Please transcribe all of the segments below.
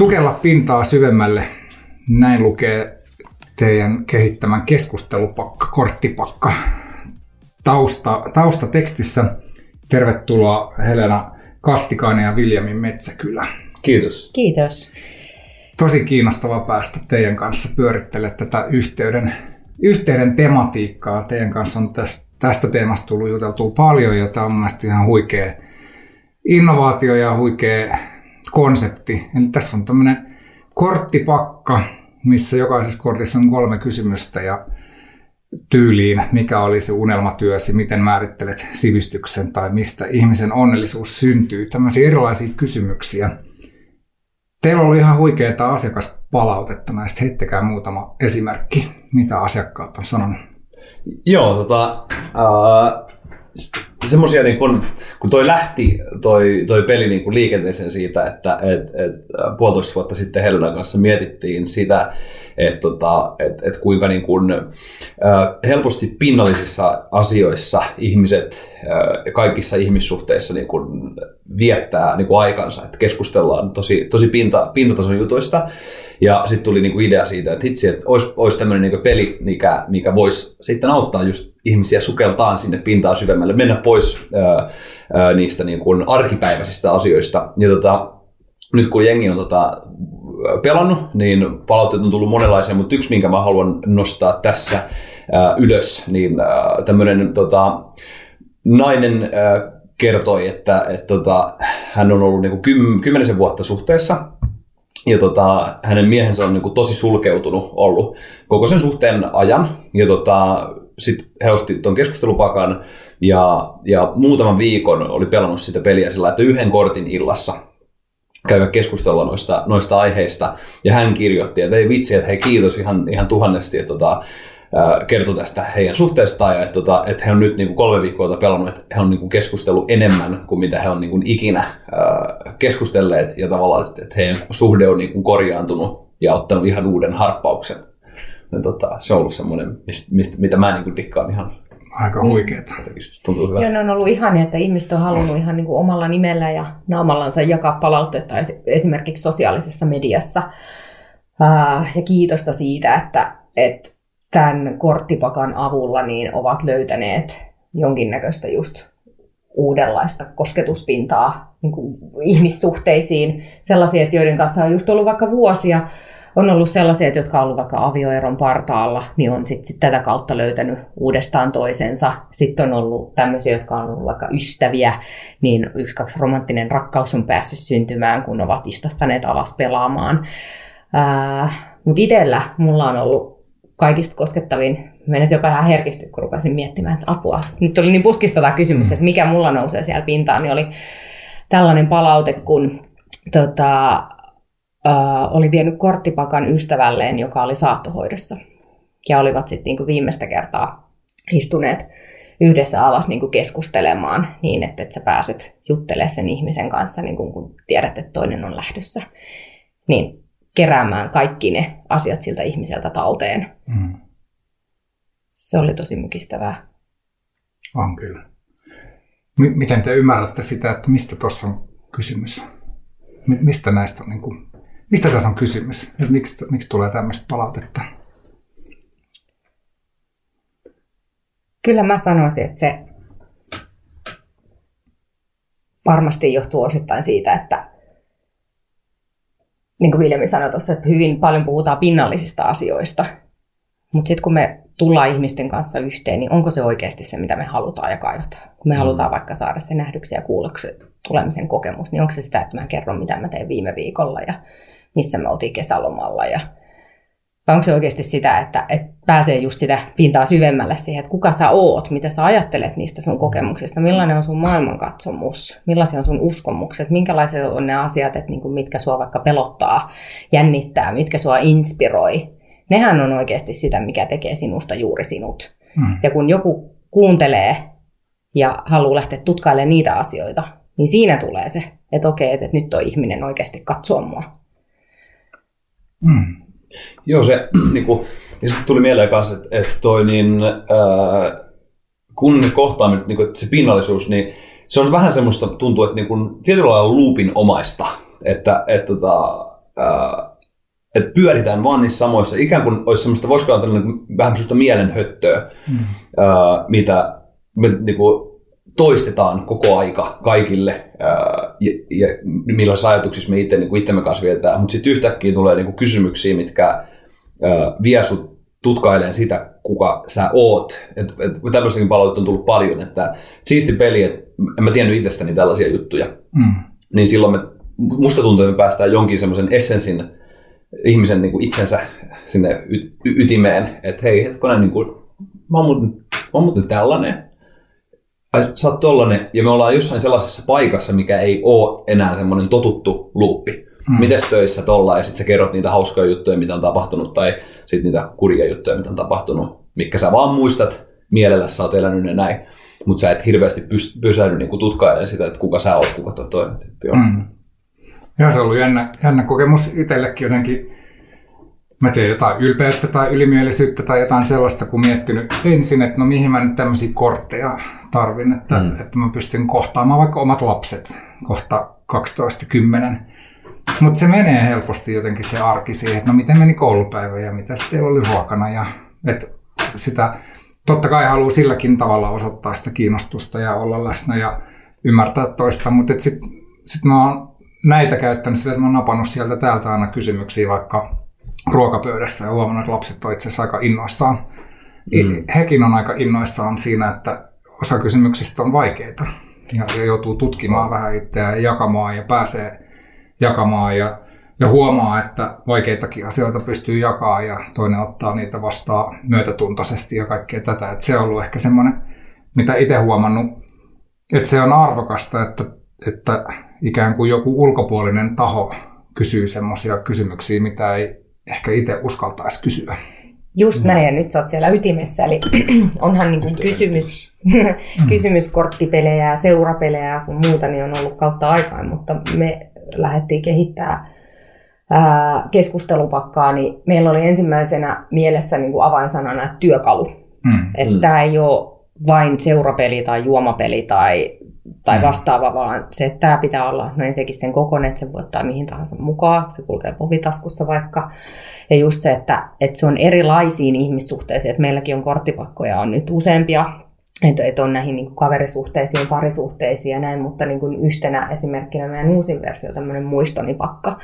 Sukella pintaa syvemmälle. Näin lukee teidän kehittämän keskustelupakka, korttipakka tausta, taustatekstissä. Tervetuloa Helena Kastikainen ja Viljamin Metsäkylä. Kiitos. Kiitos. Tosi kiinnostava päästä teidän kanssa pyörittelemään tätä yhteyden, yhteyden tematiikkaa. Teidän kanssa on tästä, tästä teemasta tullut juteltua paljon ja tämä on mielestäni ihan huikea innovaatio ja huikea konsepti. Eli tässä on tämmöinen korttipakka, missä jokaisessa kortissa on kolme kysymystä ja tyyliin, mikä oli se unelmatyösi, miten määrittelet sivistyksen tai mistä ihmisen onnellisuus syntyy. Tämmöisiä erilaisia kysymyksiä. Teillä oli ihan huikeaa asiakaspalautetta näistä. Heittäkää muutama esimerkki, mitä asiakkaat on sanonut. Joo, tota, äh, semmoisia, niin kun, kun toi lähti toi, toi peli niin kun liikenteeseen siitä, että et, et, puolitoista vuotta sitten Helenan kanssa mietittiin sitä, että tota, et, et kuinka niin kun, äh, helposti pinnallisissa asioissa ihmiset äh, kaikissa ihmissuhteissa niin kun viettää niin kun aikansa, että keskustellaan tosi, tosi pinta, pintatason jutuista. Ja sitten tuli niinku idea siitä, että hitsi, että olisi, olisi tämmöinen niinku peli, mikä, mikä voisi sitten auttaa just ihmisiä sukeltaan sinne pintaan syvemmälle, mennä pois ää, ää, niistä niinku arkipäiväisistä asioista. Ja tota, nyt kun jengi on tota, pelannut, niin palautteet on tullut monenlaisia, mutta yksi, minkä mä haluan nostaa tässä ää, ylös, niin ää, tämmöinen tota, nainen ää, kertoi, että, että tota, hän on ollut niinku kym, kymmenisen vuotta suhteessa ja tota, hänen miehensä on niin kuin tosi sulkeutunut ollut koko sen suhteen ajan. Ja tota, sitten he osti tuon keskustelupakan ja, ja muutaman viikon oli pelannut sitä peliä sillä, että yhden kortin illassa käydä keskustella noista, noista aiheista. Ja hän kirjoitti, että ei vitsi, että hei kiitos ihan, ihan tuhannesti, että tota, kertoi tästä heidän suhteestaan ja että, tota, että he on nyt niin kuin kolme viikkoa pelannut, että he on niin kuin keskustellut enemmän kuin mitä he on niin kuin ikinä keskustelleet ja tavallaan, että heidän suhde on niin kuin korjaantunut ja ottanut ihan uuden harppauksen. Ja, tota, se on ollut semmoinen, mistä, mitä mä niin kuin dikkaan ihan Aika huikeeta. Tuntuu. Ja ne on ollut ihania, että ihmiset on halunnut ihan niin kuin omalla nimellä ja naamallansa jakaa palautetta esimerkiksi sosiaalisessa mediassa. Ja kiitosta siitä, että, että tämän korttipakan avulla niin ovat löytäneet jonkinnäköistä just uudenlaista kosketuspintaa niin kuin ihmissuhteisiin. Sellaisia, että joiden kanssa on just ollut vaikka vuosia, on ollut sellaisia, jotka on ollut vaikka avioeron partaalla, niin on sitten sit tätä kautta löytänyt uudestaan toisensa. Sitten on ollut tämmöisiä, jotka on ollut vaikka ystäviä, niin yksi, kaksi romanttinen rakkaus on päässyt syntymään, kun ovat istahtaneet alas pelaamaan. Mutta itsellä mulla on ollut kaikista koskettavin. Menisin jopa ihan herkisty, kun rupesin miettimään, että apua. Nyt oli niin puskista tämä kysymys, mm. että mikä mulla nousee siellä pintaan, niin oli tällainen palaute, kun tota, uh, oli vienyt korttipakan ystävälleen, joka oli saattohoidossa. Ja olivat sitten niin viimeistä kertaa istuneet yhdessä alas niin kuin keskustelemaan niin, että, että sä pääset juttelemaan sen ihmisen kanssa, niin kuin, kun tiedät, että toinen on lähdössä. Niin keräämään kaikki ne asiat siltä ihmiseltä talteen. Mm. Se oli tosi mykistävää. On kyllä. M- miten te ymmärrätte sitä, että mistä tuossa on kysymys? M- mistä näistä on, niin kuin, mistä tässä on kysymys? Miksi, miksi tulee tämmöistä palautetta? Kyllä mä sanoisin, että se varmasti johtuu osittain siitä, että niin kuin Viljami sanoi tuossa, että hyvin paljon puhutaan pinnallisista asioista. Mutta sitten kun me tullaan ihmisten kanssa yhteen, niin onko se oikeasti se, mitä me halutaan ja kaivataan? Kun me mm. halutaan vaikka saada se nähdyksi ja kuulluksi tulemisen kokemus, niin onko se sitä, että mä kerron, mitä mä tein viime viikolla ja missä me oltiin kesälomalla ja vai onko se oikeasti sitä, että, että pääsee just sitä pintaa syvemmälle siihen, että kuka sä oot, mitä sä ajattelet niistä sun kokemuksista, millainen on sun maailmankatsomus, millaisia on sun uskomukset, minkälaiset on ne asiat, että niin kuin mitkä sua vaikka pelottaa, jännittää, mitkä sua inspiroi. Nehän on oikeasti sitä, mikä tekee sinusta juuri sinut. Hmm. Ja kun joku kuuntelee ja haluaa lähteä tutkailemaan niitä asioita, niin siinä tulee se, että okei, että nyt toi ihminen oikeasti katsoo mua. Hmm. Joo, se niin kuin, ja sitten tuli mieleen kanssa, että, että toi niin, ää, kun kohtaa nyt niin se pinnallisuus, niin se on vähän semmoista, tuntuu, että niin kuin, tietyllä lailla luupin omaista, että, että tota, äh, että pyöritään vaan niissä samoissa, ikään kuin olisi semmoista, voisiko olla tällainen vähän semmoista mielenhöttöä, mm. äh, mitä me niin kuin, toistetaan koko aika kaikille ää, ja, ja millaisissa ajatuksissa me itse niin itsemme kanssa vietetään, mutta sitten yhtäkkiä tulee niin kuin kysymyksiä, mitkä ää, vie sut tutkailemaan sitä, kuka sä oot. Et, et, tämmöistäkin palautetta on tullut paljon, että siisti peli, että en mä tiennyt itsestäni tällaisia juttuja. Mm. Niin silloin me, musta tuntuu, että me päästään jonkin semmoisen essensin ihmisen niin kuin itsensä sinne y- y- ytimeen, että hei, hetkonen, niin kuin, mä, oon muuten, mä oon muuten tällainen, ai, sä oot tollanen, ja me ollaan jossain sellaisessa paikassa, mikä ei ole enää semmoinen totuttu luuppi. Mm. Mites töissä tolla, ja sitten sä kerrot niitä hauskoja juttuja, mitä on tapahtunut, tai sitten niitä kurja juttuja, mitä on tapahtunut, mikä sä vaan muistat mielellä, sä oot elänyt ne näin, mutta sä et hirveästi pysähdy niin tutkailemaan sitä, että kuka sä oot, kuka tuo toinen tyyppi on. Mm. Ja se on ollut jännä, jännä kokemus itsellekin jotenkin, mä tiedän, jotain ylpeyttä tai ylimielisyyttä tai jotain sellaista, kun miettinyt ensin, että no mihin mä nyt tämmöisiä kortteja tarvin, että, mm. että mä pystyn kohtaamaan vaikka omat lapset kohta 12-10. Mutta se menee helposti jotenkin se arki siihen, että no miten meni koulupäivä ja mitä sitten oli ruokana. Ja, että sitä, totta kai haluaa silläkin tavalla osoittaa sitä kiinnostusta ja olla läsnä ja ymmärtää toista, mutta sitten sit mä oon näitä käyttänyt sillä, että mä oon napannut sieltä täältä aina kysymyksiä vaikka ruokapöydässä ja huomannut, että lapset on itse asiassa aika innoissaan. Mm. Hekin on aika innoissaan siinä, että osa kysymyksistä on vaikeita ja, ja joutuu tutkimaan vähän itseään ja jakamaan ja pääsee jakamaan ja, ja huomaa, että vaikeitakin asioita pystyy jakamaan ja toinen ottaa niitä vastaan myötätuntoisesti ja kaikkea tätä. Että se on ollut ehkä semmoinen, mitä itse huomannut, että se on arvokasta, että, että ikään kuin joku ulkopuolinen taho kysyy semmoisia kysymyksiä, mitä ei ehkä itse uskaltaisi kysyä. Just näin, ja nyt sä oot siellä ytimessä, eli onhan niin kuin kysymys, kysymys korttipelejä, seurapelejä ja sun muuta, niin on ollut kautta aikaan, mutta me lähdettiin kehittää ää, keskustelupakkaa, niin meillä oli ensimmäisenä mielessä niin kuin avainsanana työkalu. Mm. Että mm. tämä ei ole vain seurapeli tai juomapeli tai, tai mm. vastaava, vaan se, että tämä pitää olla no ensinnäkin sen kokoinen, että se voi ottaa mihin tahansa mukaan, se kulkee povitaskussa vaikka. Ja just se, että, että se on erilaisiin ihmissuhteisiin, että meilläkin on korttipakkoja on nyt useampia, että, että on näihin niin kuin kaverisuhteisiin, parisuhteisiin ja näin, mutta niin kuin yhtenä esimerkkinä meidän uusin versio, tämmöinen muistonipakka,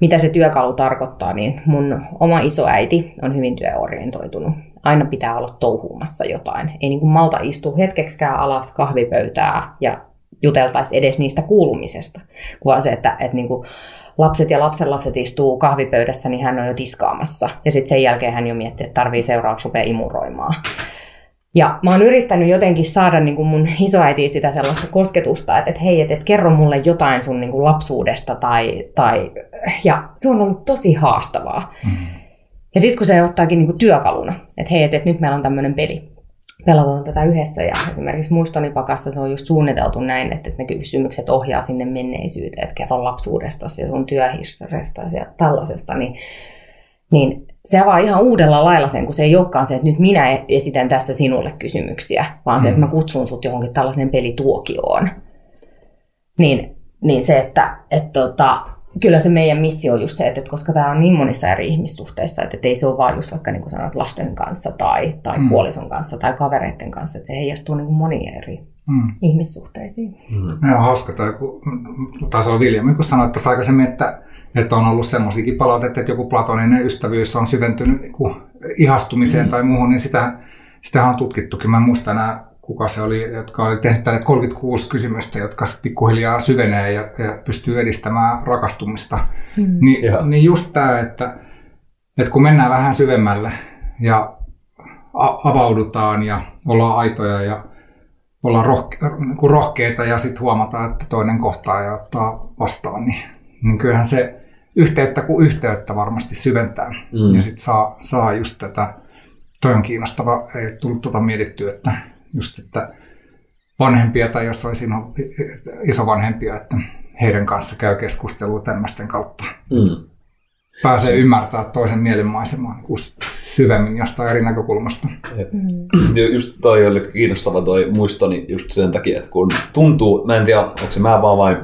mitä se työkalu tarkoittaa, niin mun oma isoäiti on hyvin työorientoitunut. Aina pitää olla touhuumassa jotain. Ei niin kuin malta istu hetkeksikään alas kahvipöytää ja juteltaisi edes niistä kuulumisesta, vaan se, että, että niin kuin lapset ja lapsenlapset istuu kahvipöydässä, niin hän on jo tiskaamassa. Ja sitten sen jälkeen hän jo miettii, että tarvii seuraavaksi rupea imuroimaan. Ja mä oon yrittänyt jotenkin saada niin kuin mun isoäitiin sitä sellaista kosketusta, että, että hei, että, että kerro mulle jotain sun niin kuin lapsuudesta. Tai, tai, ja se on ollut tosi haastavaa. Mm. Ja sitten kun se ottaakin niin kuin työkaluna, että hei, että, että nyt meillä on tämmöinen peli. Pelataan tätä yhdessä ja esimerkiksi muistonipakassa se on just suunniteltu näin, että, että ne kysymykset ohjaa sinne menneisyyteen, että kerro lapsuudesta ja sun työhistoriasta ja tällaisesta, niin, niin se avaa ihan uudella lailla sen, kun se ei olekaan se, että nyt minä esitän tässä sinulle kysymyksiä, vaan mm. se, että mä mm. kutsun sut johonkin tällaiseen pelituokioon. Niin, niin se, että et tota, kyllä se meidän missio on just se, että, koska tämä on niin monissa eri ihmissuhteissa, että, ei se ole vaan just vaikka niin kuin sanot, lasten kanssa tai, tai mm. puolison kanssa tai kavereiden kanssa, että se heijastuu niin kuin moniin eri mm. ihmissuhteisiin. Mm. Ja on hauska toi, kun taas on Viljami, kun sanoit tuossa aikaisemmin, että että on ollut semmoisiakin palautetta, että joku platoninen ystävyys on syventynyt niin kuin ihastumiseen mm. tai muuhun, niin sitä, sitä on tutkittukin. Mä en muista enää, kuka se oli, jotka oli tehnyt tälle 36 kysymystä, jotka pikkuhiljaa syvenee ja, ja pystyy edistämään rakastumista. Mm. Ni, niin just tämä, että, että kun mennään vähän syvemmälle ja avaudutaan ja ollaan aitoja ja ollaan rohke, niin rohkeita ja sitten huomataan, että toinen kohtaa ja ottaa vastaan, niin, niin kyllähän se yhteyttä kuin yhteyttä varmasti syventää. Mm. Ja sitten saa, saa just tätä, toi on kiinnostava, ei tullut tuota mietittyä, että just, että vanhempia tai jos olisi isovanhempia, että heidän kanssa käy keskustelua tämmöisten kautta. Mm. Pääsee ymmärtämään toisen mielenmaisemaan syvemmin jostain eri näkökulmasta. Mm. Just toi oli kiinnostava toi muistoni just sen takia, että kun tuntuu, mä en tiedä, onko se mä vaan vai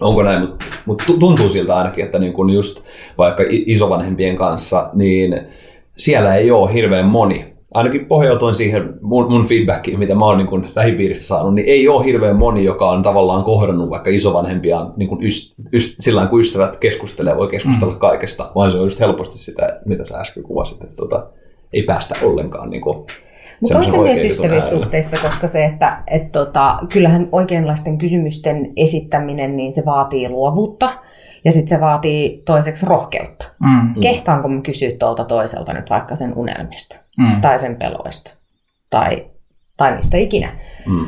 Onko näin, mutta mut tuntuu siltä ainakin, että niin kun just vaikka isovanhempien kanssa, niin siellä ei ole hirveän moni. Ainakin pohjautuen siihen mun, mun feedbackiin, mitä mä oon niin lähipiiristä saanut, niin ei ole hirveän moni, joka on tavallaan kohdannut vaikka isovanhempiaan niin kun yst, yst, sillä kun ystävät keskustelee, voi keskustella mm. kaikesta, vaan se on just helposti sitä, mitä sä äsken kuvasit, että tota, ei päästä ollenkaan niin kun, mutta on se myös ystävyyssuhteissa, koska se, että et tota, kyllähän oikeanlaisten kysymysten esittäminen, niin se vaatii luovuutta. Ja sitten se vaatii toiseksi rohkeutta. Mm. Kehtaanko mä kysyä tuolta toiselta nyt vaikka sen unelmista, mm. tai sen peloista, tai, tai mistä ikinä. Mm.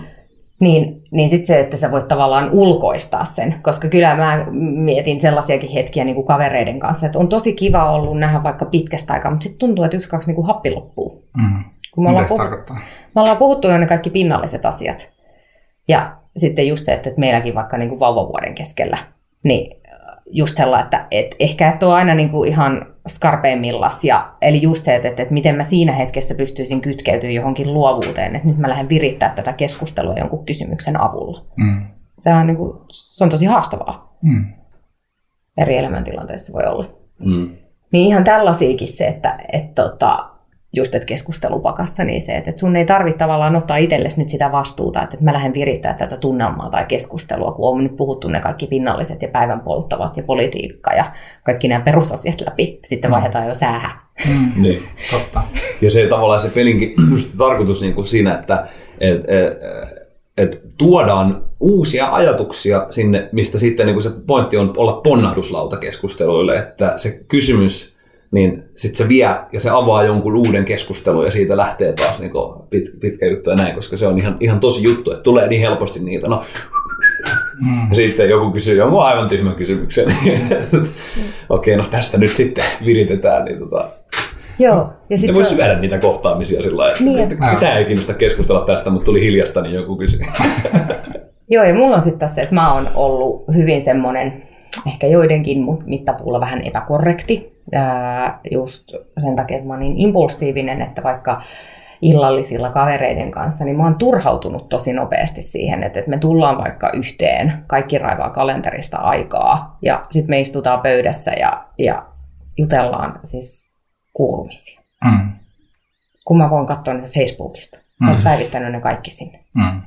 Niin, niin sitten se, että sä voit tavallaan ulkoistaa sen, koska kyllä mä mietin sellaisiakin hetkiä niin kuin kavereiden kanssa, että on tosi kiva ollut nähdä vaikka pitkästä aikaa, mutta sitten tuntuu, että yksi, kaksi niin kuin happi loppuu. Mm. Kun me, ollaan puhuttu, me ollaan puhuttu jo ne kaikki pinnalliset asiat. Ja sitten just se, että meilläkin vaikka niin kuin vauvavuoden keskellä, niin just sellainen, että et ehkä et ole aina niin kuin ihan skarpeimmillas. Ja, eli just se, että, että, että miten mä siinä hetkessä pystyisin kytkeytyä johonkin luovuuteen, että nyt mä lähden virittää tätä keskustelua jonkun kysymyksen avulla. Mm. Se, on niin kuin, se on tosi haastavaa. Mm. Eri elämäntilanteissa voi olla. Mm. Niin ihan tällaisiakin se, että, että, että tota, just että keskustelupakassa, niin se, että sun ei tarvitse tavallaan ottaa itsellesi nyt sitä vastuuta, että mä lähden virittää tätä tunnelmaa tai keskustelua, kun on nyt puhuttu ne kaikki pinnalliset ja päivän polttavat ja politiikka ja kaikki nämä perusasiat läpi. Sitten mm. vaihdetaan jo säähä. Mm. niin, totta. Ja se tavallaan se pelinkin just tarkoitus niin kuin siinä, että et, et, et tuodaan uusia ajatuksia sinne, mistä sitten niin kuin se pointti on olla ponnahduslauta keskusteluille, että se kysymys niin sitten se vie ja se avaa jonkun uuden keskustelun ja siitä lähtee taas niin pit, pitkä juttu ja näin, koska se on ihan, ihan tosi juttu, että tulee niin helposti niitä. No, mm. Ja sitten joku kysyy jonkun aivan tyhmän kysymyksen. Okei, okay, no tästä nyt sitten viritetään. Niin tota, Joo. Ja sit voisi syödä niitä kohtaamisia sillä lailla, niin, että pitää ei kiinnosta keskustella tästä, mutta tuli hiljasta, niin joku kysyi. Joo, ja mulla on sitten se, että mä oon ollut hyvin semmoinen, ehkä joidenkin mittapuulla vähän epäkorrekti just sen takia, että mä oon niin impulsiivinen, että vaikka illallisilla kavereiden kanssa, niin mä oon turhautunut tosi nopeasti siihen, että, että me tullaan vaikka yhteen, kaikki raivaa kalenterista aikaa, ja sitten me istutaan pöydässä ja, ja jutellaan siis kuulumisia. Mm. Kun mä voin katsoa niitä Facebookista. Sä oot mm. päivittänyt ne kaikki sinne. Mm.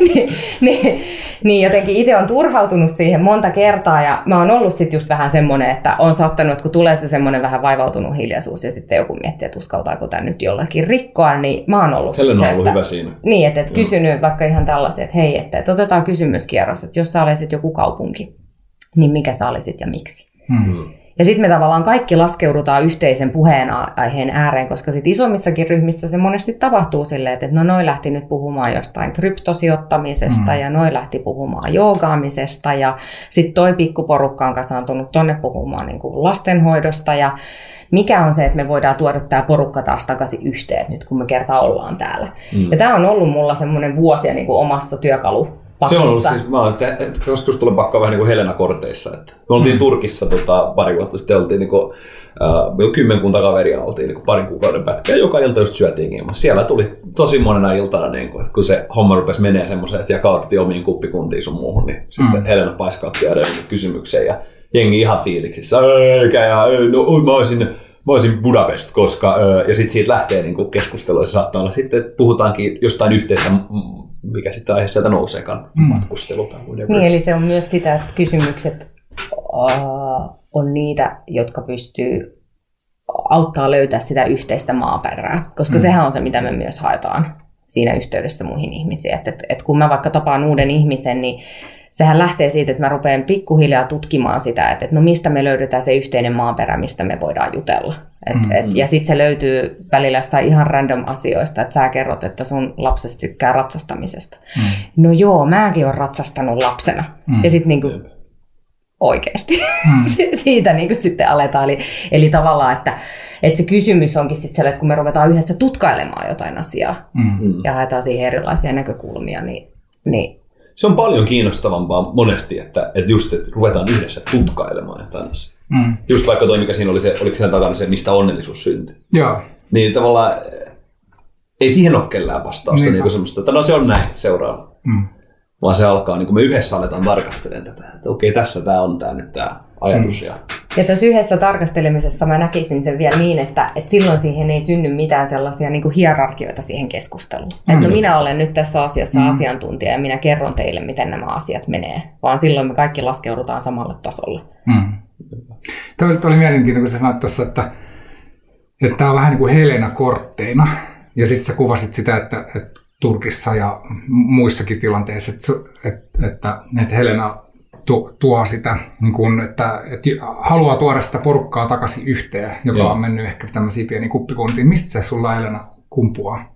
niin, niin, niin jotenkin itse on turhautunut siihen monta kertaa ja mä oon ollut sitten just vähän semmoinen, että on saattanut, että kun tulee se semmoinen vähän vaivautunut hiljaisuus ja sitten joku miettii, että uskaltaako tämä nyt jollakin rikkoa, niin mä oon ollut Helen on ollut että, hyvä siinä. Niin, että, että kysynyt vaikka ihan tällaisia, että hei, että, että otetaan kysymyskierros, että jos sä olisit joku kaupunki, niin mikä sä olisit ja miksi? Mm. Ja sitten me tavallaan kaikki laskeudutaan yhteisen puheenaiheen ääreen, koska sitten isommissakin ryhmissä se monesti tapahtuu silleen, että no noi lähti nyt puhumaan jostain kryptosijoittamisesta mm. ja noi lähti puhumaan joogaamisesta ja sitten toi pikkuporukka on kasaantunut tonne puhumaan niin kuin lastenhoidosta ja mikä on se, että me voidaan tuoda tämä porukka taas takaisin yhteen nyt, kun me kerta ollaan täällä. Mm. Ja tämä on ollut mulla semmoinen vuosia niin kuin omassa työkalu pakissa. Se on ollut siis, mä että joskus tulee pakkaa vähän niin kuin Helena Korteissa. Että me oltiin mm. Turkissa tota, pari vuotta sitten, oltiin niin kuin, uh, kymmenkunta kaveria oltiin niin kuin parin kuukauden pätkää, joka ilta just syötiin Siellä tuli tosi monena iltana, niin kuin, kun se homma rupesi menee semmoiseen, että jakauduttiin omiin kuppikuntiin sun muuhun, niin mm. sitten Helena paiskautti niin kysymykseen ja jengi ihan fiiliksissä, eikä ja no, mä olisin mä olisin Budapest, koska, ja sitten siitä lähtee niin keskustelua, se saattaa olla sitten, että puhutaankin jostain yhteistä mikä sitten aihe sieltä nouseekaan, mm. matkustelu tai whatever. Niin, eli se on myös sitä, että kysymykset uh, on niitä, jotka pystyy auttaa löytää sitä yhteistä maaperää, koska mm. sehän on se, mitä me myös haetaan siinä yhteydessä muihin ihmisiin. Että et, et kun mä vaikka tapaan uuden ihmisen, niin sehän lähtee siitä, että mä rupean pikkuhiljaa tutkimaan sitä, että, että no mistä me löydetään se yhteinen maaperä, mistä me voidaan jutella. Et, mm-hmm. et, ja sitten se löytyy välillä jostain ihan random asioista, että sä kerrot, että sun lapsesi tykkää ratsastamisesta. Mm. No joo, mäkin olen ratsastanut lapsena. Mm. Ja sitten niinku, oikeasti mm. siitä niinku sitten aletaan. Eli, eli tavallaan, että, että se kysymys onkin sitten sellainen, että kun me ruvetaan yhdessä tutkailemaan jotain asiaa mm. ja haetaan siihen erilaisia näkökulmia, niin, niin se on paljon kiinnostavampaa monesti, että, että just että ruvetaan yhdessä tutkailemaan jotain asiaa. Mm. Just vaikka toi, mikä siinä oli se, oliko sen takana se, mistä onnellisuus syntyi. Joo. Niin tavallaan ei siihen ole kellään vastausta niin semmoista, että no se on näin, seuraava. Mm. vaan se alkaa, niin kuin me yhdessä aletaan tarkastelemaan tätä, että okei, tässä tämä on tämä nyt tämä ajatus. Mm. Ja... ja tuossa yhdessä tarkastelemisessa mä näkisin sen vielä niin, että, että silloin siihen ei synny mitään sellaisia niin kuin hierarkioita siihen keskusteluun. Mm. Että no minä olen nyt tässä asiassa mm. asiantuntija ja minä kerron teille, miten nämä asiat menee, vaan silloin me kaikki laskeudutaan samalle tasolle. Mm. Tuo, oli mielenkiintoista, kun sä sanoit tuossa, että, että tämä on vähän niin kuin Helena kortteina, ja sitten sä kuvasit sitä, että, että Turkissa ja muissakin tilanteissa, että, että, että, että Helena tuo, tuo sitä, niin kuin, että, että haluaa tuoda sitä porukkaa takaisin yhteen, joka Joo. on mennyt ehkä tämmöisiin pieniin kuppikuntiin. Mistä se sulla Helena kumpuaa?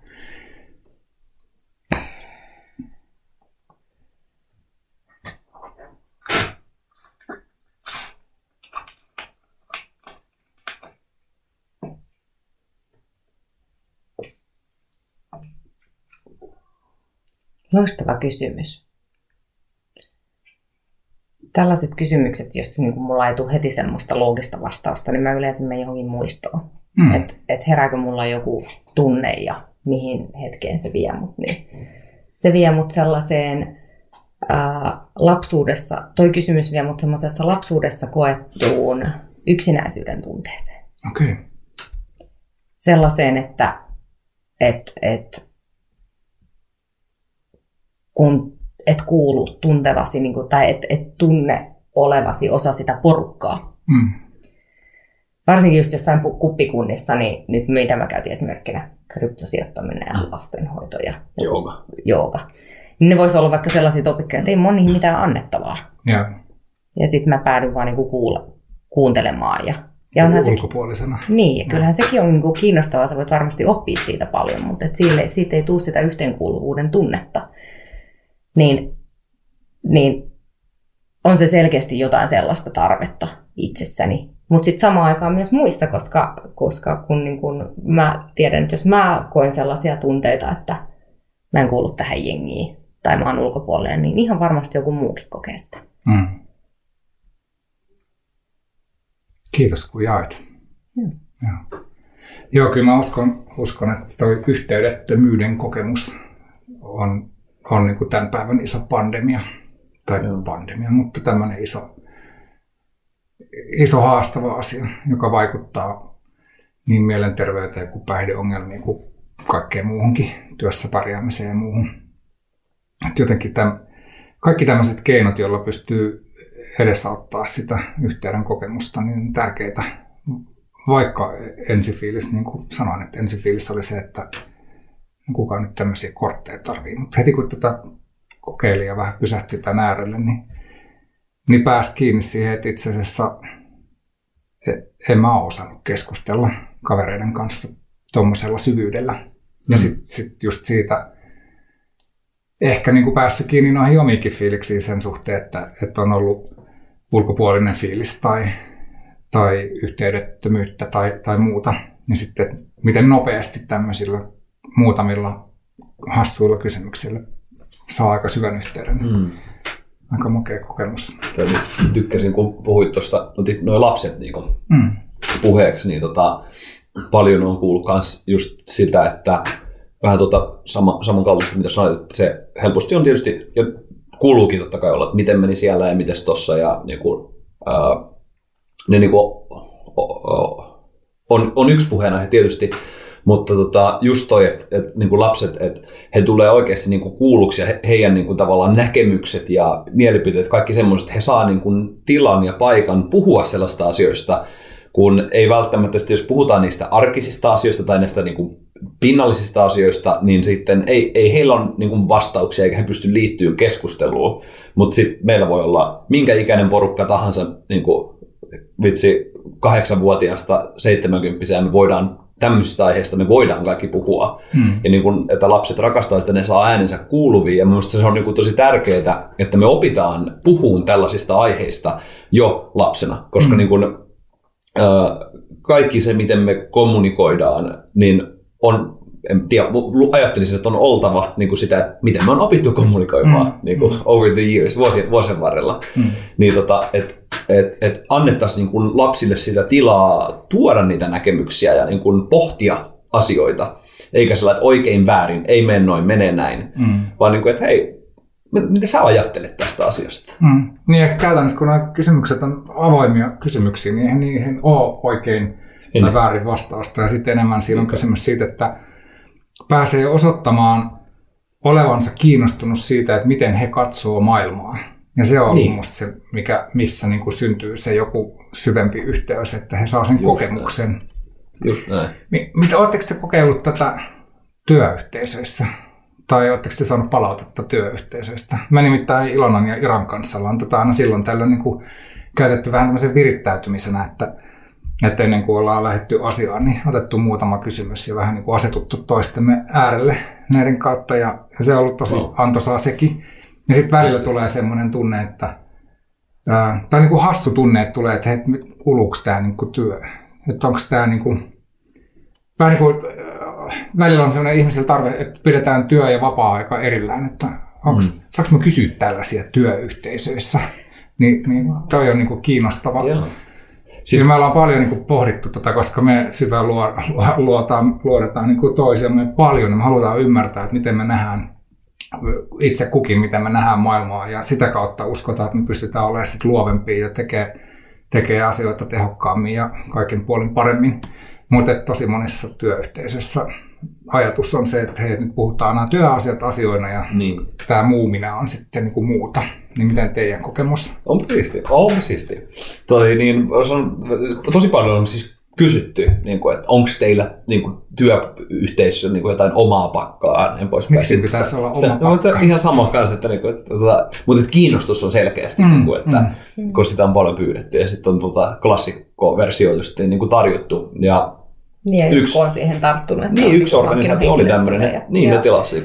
Loistava kysymys. Tällaiset kysymykset, jos niin kuin mulla ei tule heti semmoista loogista vastausta, niin mä yleensä menen johonkin muistoon. Mm. Että et herääkö mulla joku tunne ja mihin hetkeen se vie mut. Niin se vie mut sellaiseen ää, lapsuudessa, toi kysymys vie mut semmoisessa lapsuudessa koettuun yksinäisyyden tunteeseen. Okay. Sellaiseen, että et, et, kun et kuulu tuntevasi niin kuin, tai et, et tunne olevasi osa sitä porukkaa. Mm. Varsinkin just jossain kuppikunnissa, niin nyt mitä mä käytin esimerkkinä, kryptosijoittaminen ja lastenhoito ja jooga. jooga. Niin ne voisi olla vaikka sellaisia topikkeja, että ei mun niihin mitään annettavaa. Ja, ja sitten mä päädyin vaan niinku kuule, kuuntelemaan. Ja, ja onhan ulkopuolisena. Se, niin, ja kyllähän sekin on niinku kiinnostavaa, sä voit varmasti oppia siitä paljon, mutta et siitä, siitä ei tule sitä yhteenkuuluvuuden tunnetta niin, niin on se selkeästi jotain sellaista tarvetta itsessäni. Mutta sitten samaan aikaan myös muissa, koska, koska kun, niin kun mä tiedän, että jos mä koen sellaisia tunteita, että mä en kuulu tähän jengiin tai mä oon ulkopuolella, niin ihan varmasti joku muukin kokee sitä. Mm. Kiitos kun jaoit. Joo. Joo. Joo, kyllä mä uskon, uskon että toi yhteydettömyyden kokemus on on niin kuin tämän päivän iso pandemia, tai Joo. pandemia, mutta tämmöinen iso, iso haastava asia, joka vaikuttaa niin mielenterveyteen kuin päihdeongelmiin kuin kaikkeen muuhunkin, työssä pärjäämiseen ja muuhun. Et jotenkin tämän, kaikki tämmöiset keinot, joilla pystyy edesauttaa sitä yhteyden kokemusta, niin tärkeitä. Vaikka ensifiilis, niin kuin sanoin, että ensifiilis oli se, että kuka nyt tämmöisiä kortteja tarvii. Mutta heti kun tätä kokeili ja vähän pysähtyi tämän äärelle, niin, niin pääsi kiinni siihen, että itse asiassa en mä ole osannut keskustella kavereiden kanssa tuommoisella syvyydellä. Ja mm. sitten sit just siitä ehkä niin kuin päässyt kiinni noihin omiinkin fiiliksiin sen suhteen, että, että on ollut ulkopuolinen fiilis tai, tai yhteydettömyyttä tai, tai muuta. Ja sitten miten nopeasti tämmöisillä muutamilla hassuilla kysymyksillä saa aika syvän yhteyden. Mm. Aika makea kokemus. Tämä tykkäsin, kun puhuit tuosta, otit noin lapset niin mm. puheeksi, niin tota, paljon on kuullut myös just sitä, että vähän tota sama, samankaltaista, mitä sanoit, että se helposti on tietysti, ja kuuluukin totta kai olla, että miten meni siellä ja miten tossa, ja niin kuin, ää, ne niin kuin, on, on yksi puheena tietysti, mutta tota, just toi, että et, niin lapset, että he tulee oikeasti niin kuin kuulluksi ja he, heidän niin kuin, tavallaan näkemykset ja mielipiteet, kaikki semmoiset, he saa niin kuin, tilan ja paikan puhua sellaista asioista, kun ei välttämättä, jos puhutaan niistä arkisista asioista tai näistä niin kuin, pinnallisista asioista, niin sitten ei, ei heillä ole niin vastauksia eikä he pysty liittyä keskusteluun. Mutta sitten meillä voi olla minkä ikäinen porukka tahansa, niin kuin, vitsi, kahdeksanvuotiaasta seitsemänkymppiseen me voidaan tämmöisistä aiheista me voidaan kaikki puhua. Mm. Ja niin kun, että lapset rakastaa sitä, ne saa äänensä kuuluviin. Ja minusta se on niin kuin tosi tärkeää, että me opitaan puhuun tällaisista aiheista jo lapsena. Koska mm. niin kun, äh, kaikki se, miten me kommunikoidaan, niin on en tiedä, ajattelisin, että on oltava niin kuin sitä, että miten me on opittu kommunikoimaan mm. niin kuin, mm. over the years, vuosien, vuosien varrella. Mm. Niin tota, että et, et annettaisiin niin kuin lapsille sitä tilaa tuoda niitä näkemyksiä ja niin kuin pohtia asioita. Eikä sellainen, että oikein väärin, ei mene noin, mene näin. Mm. Vaan niin kuin, että hei, mitä sä ajattelet tästä asiasta? Mm. Niin ja sitten käytännössä, kun nämä kysymykset on avoimia kysymyksiä, niin eihän niihin ole oikein tai väärin vastausta. Ja sitten enemmän siinä on kysymys siitä, että pääsee osoittamaan olevansa kiinnostunut siitä, että miten he katsoo maailmaa. Ja se on Niin. musta se, mikä, missä niin kuin syntyy se joku syvempi yhteys, että he saa sen Just kokemuksen. Just näin. Mi- Mitä, oletteko te kokeillut tätä työyhteisöissä? Tai oletteko te saanut palautetta työyhteisöistä? Mä nimittäin Ilonan ja Iran kanssa ollaan tätä aina silloin tällöin niin kuin käytetty vähän tämmöisen virittäytymisenä, että, että ennen kuin ollaan lähdetty asiaan, niin otettu muutama kysymys ja vähän niin kuin asetuttu toistemme äärelle näiden kautta. Ja, se on ollut tosi Wow. antoisaa sekin. Ja sitten välillä tulee semmoinen tunne, että ää, tai niin kuin hassu tunne, että tulee, että hei, kuluuko tämä niin kuin työ? Että onko tämä niin kuin, vähän niin kuin, äh, välillä on sellainen ihmisellä tarve, että pidetään työ ja vapaa-aika erillään, että onks, mm. saanko mä kysyä tällaisia työyhteisöissä? Niin, niin toi on niin kuin kiinnostava. Joo. Siis me ollaan paljon niin kuin pohdittu tätä, koska me syvään luo, luo- luotaan, luodetaan niin kuin toisiamme paljon ja me halutaan ymmärtää, että miten me nähdään itse kukin, miten me nähdään maailmaa ja sitä kautta uskotaan, että me pystytään olemaan sit luovempia ja tekee, tekee asioita tehokkaammin ja kaiken puolin paremmin. Mutta tosi monissa työyhteisöissä ajatus on se, että hei, nyt puhutaan nämä työasiat asioina ja Niin. tämä muu minä on sitten niin kuin muuta. Niin miten teidän kokemus? On siisti, on siisti. Toi, niin, on, tosi paljon on siis kysytty, niin kuin, että onko teillä niin kuin, työyhteisössä niin kuin, jotain omaa pakkaa ja näin poispäin. Miksi pitäisi sitä- olla sitä- oma no, mutta pakka? Ihan sama kanssa, että, niin kuin, että, tota, mutta että kiinnostus on selkeästi, Mm, niin kuin, että, mm. kun sitä on paljon pyydetty ja sitten on tota, klassikko-versio just niin kuin tarjottu. Ja Niin, ja Yksi- yksi on siihen tarttunut. että niin, yksi niinku organisaatio oli tämmöinen, henkilöstöä niin ja- ne Joo. tilasi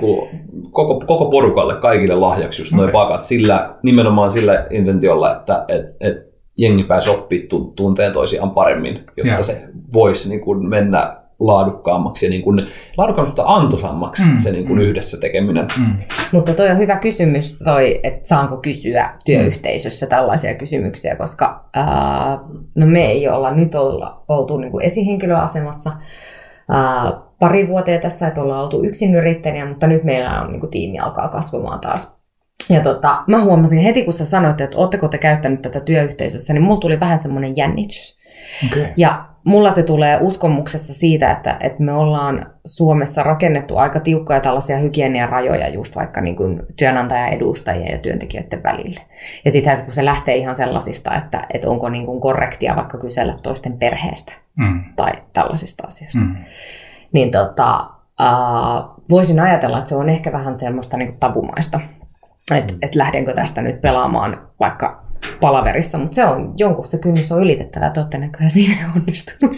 koko, koko porukalle, kaikille lahjaksi just noin Okei. pakat, sillä, nimenomaan sillä intentiolla, että et, et jengi pääsi oppimaan tu- tunteen toisiaan paremmin, jotta Joo. se voisi niin kuin mennä laadukkaammaksi ja niin kuin, laadukkaammaksi, mutta antoisammaksi Mm, se niin kuin mm. yhdessä tekeminen. Mm. Mutta toi on hyvä kysymys toi, että saanko kysyä työyhteisössä tällaisia kysymyksiä, koska ää, no me ei olla nyt olla, oltu niin kuin esihenkilöasemassa ää, pari vuoteen tässä, että ollaan oltu yksinyrittäjänä, mutta nyt meillä on niin kuin tiimi alkaa kasvamaan taas. Ja tota, mä huomasin heti, kun sä sanoit, että ootteko te käyttänyt tätä työyhteisössä, niin mulla tuli vähän semmoinen jännitys. Okay. Ja mulla se tulee uskomuksesta siitä, että, että me ollaan Suomessa rakennettu aika tiukkoja tällaisia hygieniarajoja just vaikka niin kuin työnantajan edustajien ja työntekijöiden välille. Ja sitten kun se lähtee ihan sellaisista, että, että onko niin kuin korrektia vaikka kysellä toisten perheestä Mm. tai tällaisista asioista, Mm. niin tota, äh, voisin ajatella, että se on ehkä vähän semmoista niin kuin tabumaista. Että et lähdenkö tästä nyt pelaamaan vaikka palaverissa, mutta se on jonkun se kynnys on ylitettävä, että olette näköjään siinä onnistunut.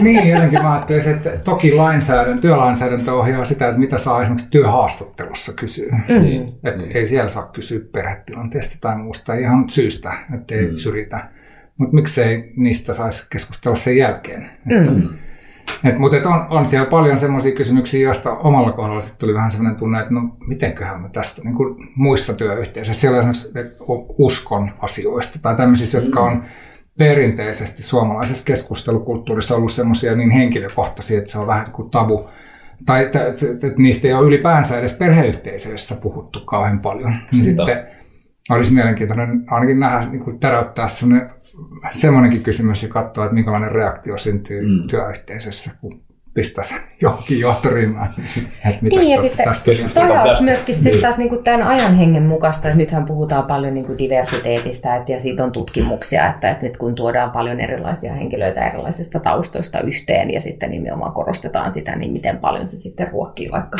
Niin, jotenkin mä ajattelisin, että toki lainsäädäntö, työlainsäädäntö ohjaa sitä, että mitä saa esimerkiksi työhaastattelussa kysyä. Mm. Niin. Että ei siellä saa kysyä perhetilanteesta tai muusta ihan syystä, ettei Mm. mm. syrjitä. Mutta miksei niistä saisi keskustella sen jälkeen. Että, Mm. Et, mutta et on, on siellä paljon semmoisia kysymyksiä, joista omalla kohdalla sit tuli vähän semmoinen tunne, että no mitenköhän me tästä niin kuin muissa työyhteisöissä, siellä on esimerkiksi uskon asioista tai tämmöisissä, jotka on perinteisesti suomalaisessa keskustelukulttuurissa ollut semmoisia niin henkilökohtaisia, että se on vähän kuin tabu. Tai että, että niistä ei ole ylipäänsä edes perheyhteisöissä puhuttu kauhean paljon. Niin Sitä. sitten olisi mielenkiintoinen ainakin nähdä, niin kuin täräyttää semmoinen, semmoinenkin kysymys ja katsoa, että minkälainen reaktio syntyy Mm. työyhteisössä, kun pistäisi johonkin johtoryhmään, että mitä Niin, ja niin, sitten tästä Toi on myöskin sit taas niinku tämän ajan hengen mukaista, että nythän puhutaan paljon niinku diversiteetistä että, ja siitä on tutkimuksia, että, että nyt kun tuodaan paljon erilaisia henkilöitä erilaisista taustoista yhteen ja sitten nimenomaan korostetaan sitä, niin miten paljon se sitten ruokkii vaikka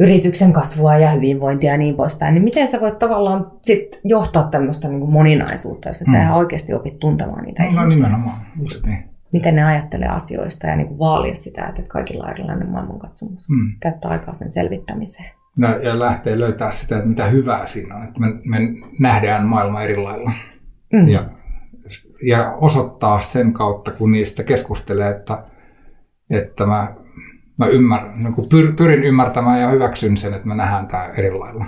yrityksen kasvua ja hyvinvointia ja niin poispäin, niin miten sä voit tavallaan sit johtaa tämmöistä niinku moninaisuutta, jos et mm. sä oikeasti opit tuntemaan niitä No ihmisiä. nimenomaan, just niin. Miten ne ajattelee asioista ja niinku vaalia sitä, että kaikilla on erilainen maailmankatsomus. Mm. Käyttää aikaa sen selvittämiseen. No, ja lähtee löytää sitä, että mitä hyvää siinä on, että me, me nähdään maailma eri lailla. Mm. Ja, ja osoittaa sen kautta, kun niistä keskustelee, että, että mä, mä ymmärrän, niin pyr, pyrin ymmärtämään ja hyväksyn sen, että me nähdään tämä eri lailla.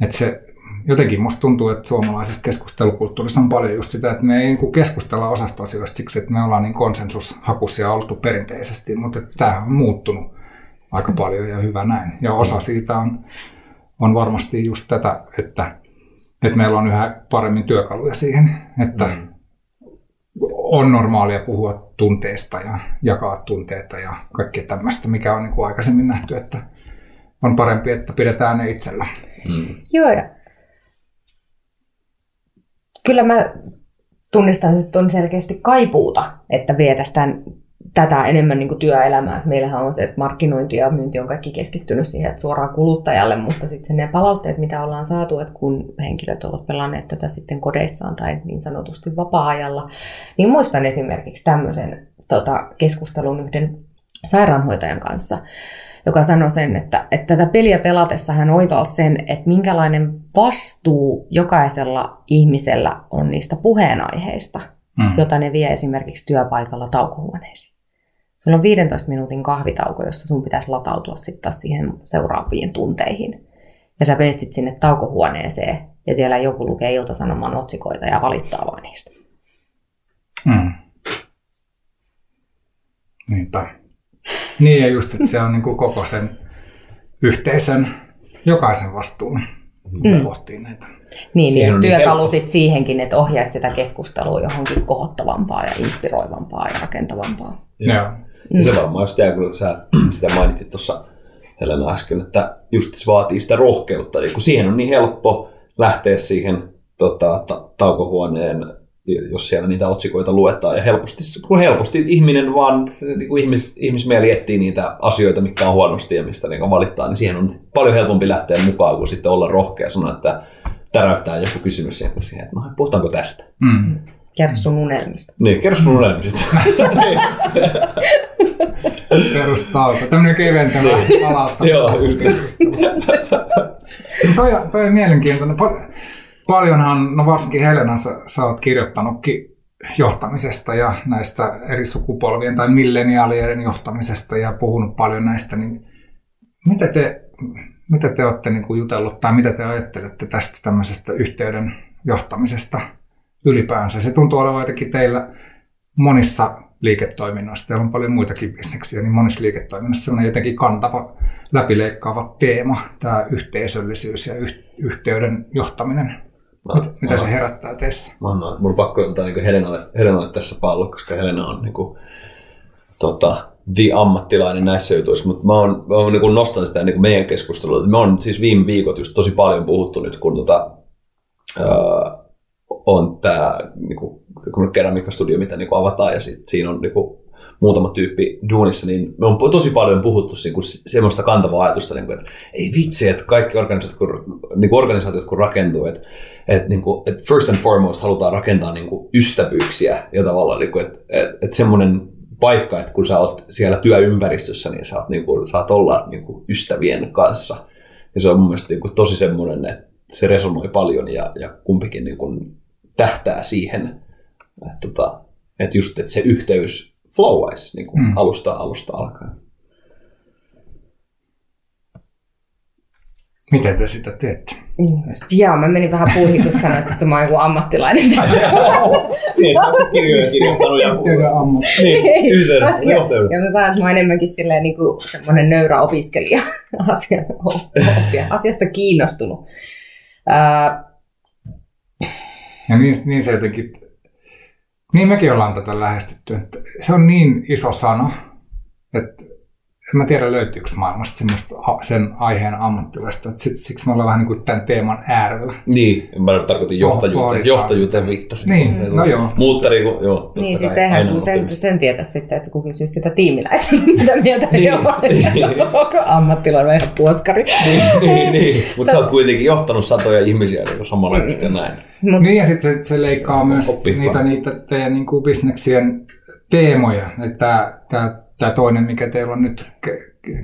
Että se, jotenkin musta tuntuu, että suomalaisessa keskustelukulttuurissa on paljon just sitä, että me ei niin keskustella osasta asioista siksi, että me ollaan niin konsensushakuisia oltu perinteisesti, mutta tämä on muuttunut aika paljon ja hyvä näin. Ja osa siitä on, on varmasti just tätä, että, että meillä on yhä paremmin työkaluja siihen, että mm. On normaalia puhua tunteista ja jakaa tunteita ja kaikkea tämmöistä, mikä on niin kuin aikaisemmin nähty, että on parempi, että pidetään ne itsellä. Mm. Joo, ja kyllä mä tunnistan, että on selkeästi kaipuuta, että vietästään tätä enemmän niin kuin työelämää. Meillähän on se, että markkinointi ja myynti on kaikki keskittynyt siihen, että suoraan kuluttajalle, mutta sitten ne palautteet, mitä ollaan saatu, että kun henkilöt ovat pelanneet tätä sitten kodeissaan tai niin sanotusti vapaa-ajalla, niin muistan esimerkiksi tämmöisen tota, keskustelun yhden sairaanhoitajan kanssa, joka sanoi sen, että, että tätä peliä pelatessa hän oivalsi sen, että minkälainen vastuu jokaisella ihmisellä on niistä puheenaiheista, mm. jota ne vie esimerkiksi työpaikalla taukohuoneisiin. Sulla on 15 minuutin kahvitauko, jossa sun pitäisi latautua sitten siihen seuraaviin tunteihin. Ja sä menet sitten sinne taukohuoneeseen ja siellä joku lukee iltasanoman otsikoita ja valittaa vaan niistä. Mm. Niinpä. Niin ja just, että se on niin kuin koko sen yhteisön, jokaisen vastuun mm. pohtii näitä. Niin, niin niin työkalu niin siihenkin, että ohjaisi sitä keskustelua johonkin kohottavampaa ja inspiroivampaa ja rakentavampaa. Joo. Ja mm. se varmaan just tämä, kun sä sitä mainittit tuossa Helena äsken, että just se vaatii sitä rohkeutta, niin kun siihen on niin helppo lähteä siihen tota, ta- taukohuoneen jos siellä niitä otsikoita luetaan. Ja helposti, kun helposti ihminen vaan, niin kuin ihmis, ihmismieli etsii niitä asioita, mitkä on huonosti ja mistä niin valittaa, niin siihen on paljon helpompi lähteä mukaan kuin sitten olla rohkea sanoa, että täräyttää joku kysymys siihen, että no, puhutaanko tästä. Mm. Kerro sun unelmista. Niin, kerro sun unelmista. Perustauko. Tämmöinen keventävä niin. palauttaminen. Joo, toi, toi on mielenkiintoinen paljonhan, no varsinkin Helena, sä, sä oot kirjoittanutkin johtamisesta ja näistä eri sukupolvien tai milleniaalien johtamisesta ja puhunut paljon näistä, niin mitä te, mitä te olette niin kuin jutellut tai mitä te ajattelette tästä tämmöisestä yhteyden johtamisesta ylipäänsä? Se tuntuu olevan jotenkin teillä monissa liiketoiminnoissa, teillä on paljon muitakin bisneksiä, niin monissa liiketoiminnassa on jotenkin kantava, läpileikkaava teema, tämä yhteisöllisyys ja yhteyden johtaminen. Mä, Mit, mitä mä, se herättää teissä? Mä annan, mun on pakko antaa niin Helenalle, Helenalle tässä pallo, koska Helena on niin kuin, tota, the ammattilainen näissä jutuissa, mutta mä oon, mä oon niin nostan sitä niin meidän keskustelua. Me on siis viime viikot just tosi paljon puhuttu nyt, kun tota, öö, on tämä niin kuin, keramiikkastudio, mitä niin avataan, ja sit siinä on niin kuin, muutama tyyppi duunissa, niin me on tosi paljon puhuttu niin kuin, semmoista kantavaa ajatusta, niin kuin, että ei vitsi, että kaikki organisaatiot kun, niin kuin organisaatiot kun rakentuu, että, että, niin kuin, että first and foremost halutaan rakentaa niin kuin, ystävyyksiä ja tavallaan, niin kuin, että, että, että semmoinen paikka, että kun sä oot siellä työympäristössä, niin sä oot, niin kuin, saat olla niin kuin, ystävien kanssa. Ja se on mun mielestä niin kuin, tosi semmoinen, että se resonoi paljon ja, ja kumpikin niin kuin, tähtää siihen, että, tota, että just että se yhteys flowaisi niin kuin mm. alusta alusta alkaen. Miten te sitä teette? Joo, mä menin vähän puuhin, kun sanoit, että mä oon joku ammattilainen tässä. niin, että sä oot kirjoja kirjoittanut ja Niin, Ja mä saan, että mä oon enemmänkin silleen niin kuin semmoinen nöyrä opiskelija asia, oppia, asiasta kiinnostunut. Uh, ja niin, niin se jotenkin niin mekin ollaan tätä lähestytty. Että se on niin iso sana, että en mä tiedä löytyykö maailmasta semmoista sen aiheen ammattilaista, että sit, siksi me ollaan vähän niin kuin tämän teeman äärellä. Niin, mä tarkoitin johtajuuteen, johtajuuteen viittasin. Niin, no joo. Mutta niin kuin, joo. Niin, siis sehän, kun sen, sen tietää sitten, että kun kysyy sitä tiimiläistä, mitä mieltä niin, on, niin. onko ammattilainen ihan puoskari. niin, niin, niin. mutta sä oot kuitenkin johtanut satoja ihmisiä niin samanlaisesti ja näin. Mut, niin, ja sitten se, se leikkaa myös niitä, niitä teidän niin kuin bisneksien teemoja. Että tämä tämä toinen, mikä teillä on nyt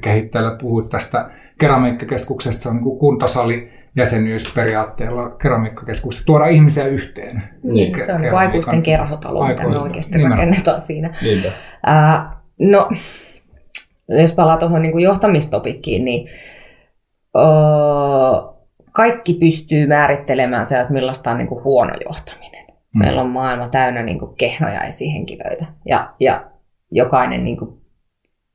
kehitteillä, puhut tästä keramiikkakeskuksesta, se on niin kuntosali jäsenyysperiaatteella keramiikkakeskuksessa, tuoda ihmisiä yhteen. Niin, se on niin aikuisten kerhotalo, mitä me oikeasti nimenomaan. rakennetaan siinä. Äh, no, jos palaa tuohon niin johtamistopikkiin, niin uh, kaikki pystyy määrittelemään se, että millaista on niin kuin huono johtaminen. Mm. Meillä on maailma täynnä niin kuin kehnoja esihenkilöitä ja, ja jokainen niin kuin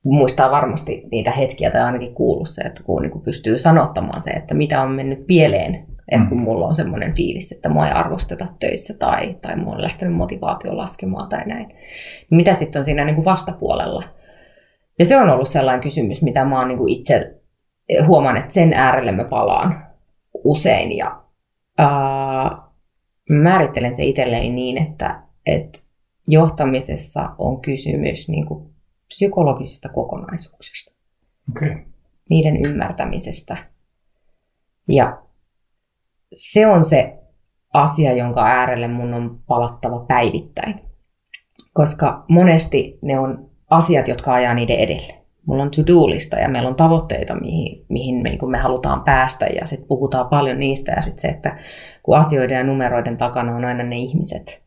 muistaa varmasti niitä hetkiä tai ainakin kuullut se, että kun niin pystyy sanottamaan se, että mitä on mennyt pieleen, että kun mm. mulla on semmoinen fiilis, että mua ei arvosteta töissä tai, tai mulla on lähtenyt motivaatio laskemaan tai näin. Mitä sitten on siinä niin kuin vastapuolella? Ja se on ollut sellainen kysymys, mitä mä oon niin kuin itse huomaan, että sen äärelle mä palaan usein. Ja ää, määrittelen se itselleni niin, että, että johtamisessa on kysymys niin kuin psykologisista kokonaisuuksista. Okay. Niiden ymmärtämisestä. Ja se on se asia, jonka äärelle mun on palattava päivittäin. Koska monesti ne on asiat, jotka ajaa niiden edelle. Mulla on to-do-lista ja meillä on tavoitteita, mihin, mihin me, niin me halutaan päästä ja sitten puhutaan paljon niistä ja sitten se, että kun asioiden ja numeroiden takana on aina ne ihmiset,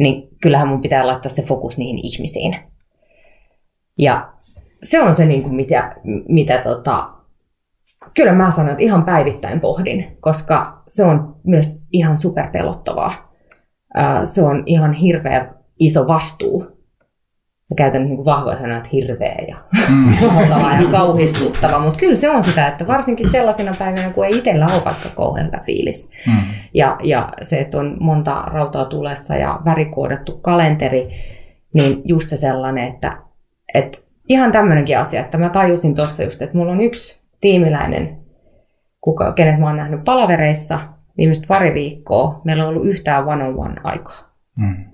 niin kyllähän mun pitää laittaa se fokus niihin ihmisiin. Ja se on se, niin kuin mitä, mitä tota, kyllä mä sanon, että ihan päivittäin pohdin, koska se on myös ihan superpelottavaa. Se on ihan hirveä iso vastuu. Mä käytän niin vahvoja sanoja, että hirveä ja mm. ja kauhistuttava, mutta kyllä se on sitä, että varsinkin sellaisina päivinä, kun ei itsellä ole vaikka kauhean hyvä fiilis. Mm. Ja, ja se, että on monta rautaa tulessa ja värikoodattu kalenteri, niin just se sellainen, että, että ihan tämmöinenkin asia, että mä tajusin tuossa just, että mulla on yksi tiimiläinen, kuka, kenet mä oon nähnyt palavereissa viimeiset pari viikkoa. Meillä on ollut yhtään one-on-one aikaa. Mm.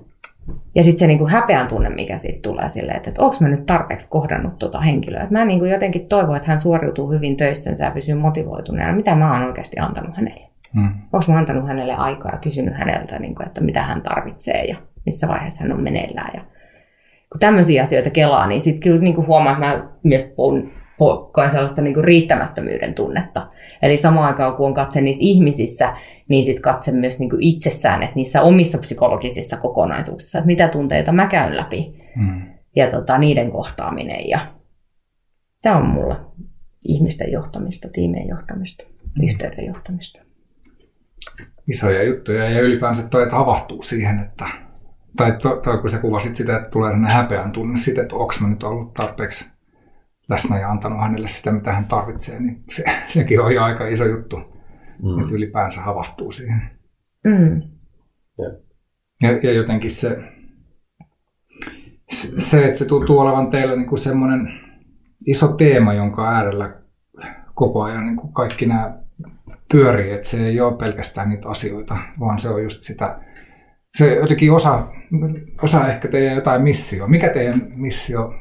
Ja sitten se niinku häpeän tunne, mikä siitä tulee silleen, että, että onko mä nyt tarpeeksi kohdannut tuota henkilöä. Et mä niinku jotenkin toivon, että hän suoriutuu hyvin töissensä ja pysyy motivoituneena. Mitä mä oon oikeasti antanut hänelle? Mm. Onko mä antanut hänelle aikaa ja kysynyt häneltä, niinku, että mitä hän tarvitsee ja missä vaiheessa hän on meneillään. Ja kun tämmöisiä asioita kelaa, niin sitten kyllä niinku huomaa, että mä myös koen sellaista niin kuin riittämättömyyden tunnetta. Eli samaan aikaan, kun on katse niissä ihmisissä, niin sitten katse myös niin kuin itsessään, että niissä omissa psykologisissa kokonaisuuksissa, että mitä tunteita mä käyn läpi hmm. ja tota, niiden kohtaaminen. Ja tämä on mulla ihmisten johtamista, tiimien johtamista, hmm. yhteyden johtamista. Isoja juttuja ja ylipäänsä toi, että havahtuu siihen, että tai to, to, kun sä kuvasit sitä, että tulee sellainen häpeän tunne siitä, että onko mä nyt ollut tarpeeksi läsnä ja antanut hänelle sitä, mitä hän tarvitsee, niin se, sekin on jo aika iso juttu, mm. että ylipäänsä havahtuu siihen. Mm. Ja, ja jotenkin se, se, että se tuntuu olevan teillä niin kuin semmoinen iso teema, jonka äärellä koko ajan niin kuin kaikki nämä pyörii, että se ei ole pelkästään niitä asioita, vaan se on just sitä, se jotenkin osa, osa ehkä teidän jotain missio. Mikä teidän missio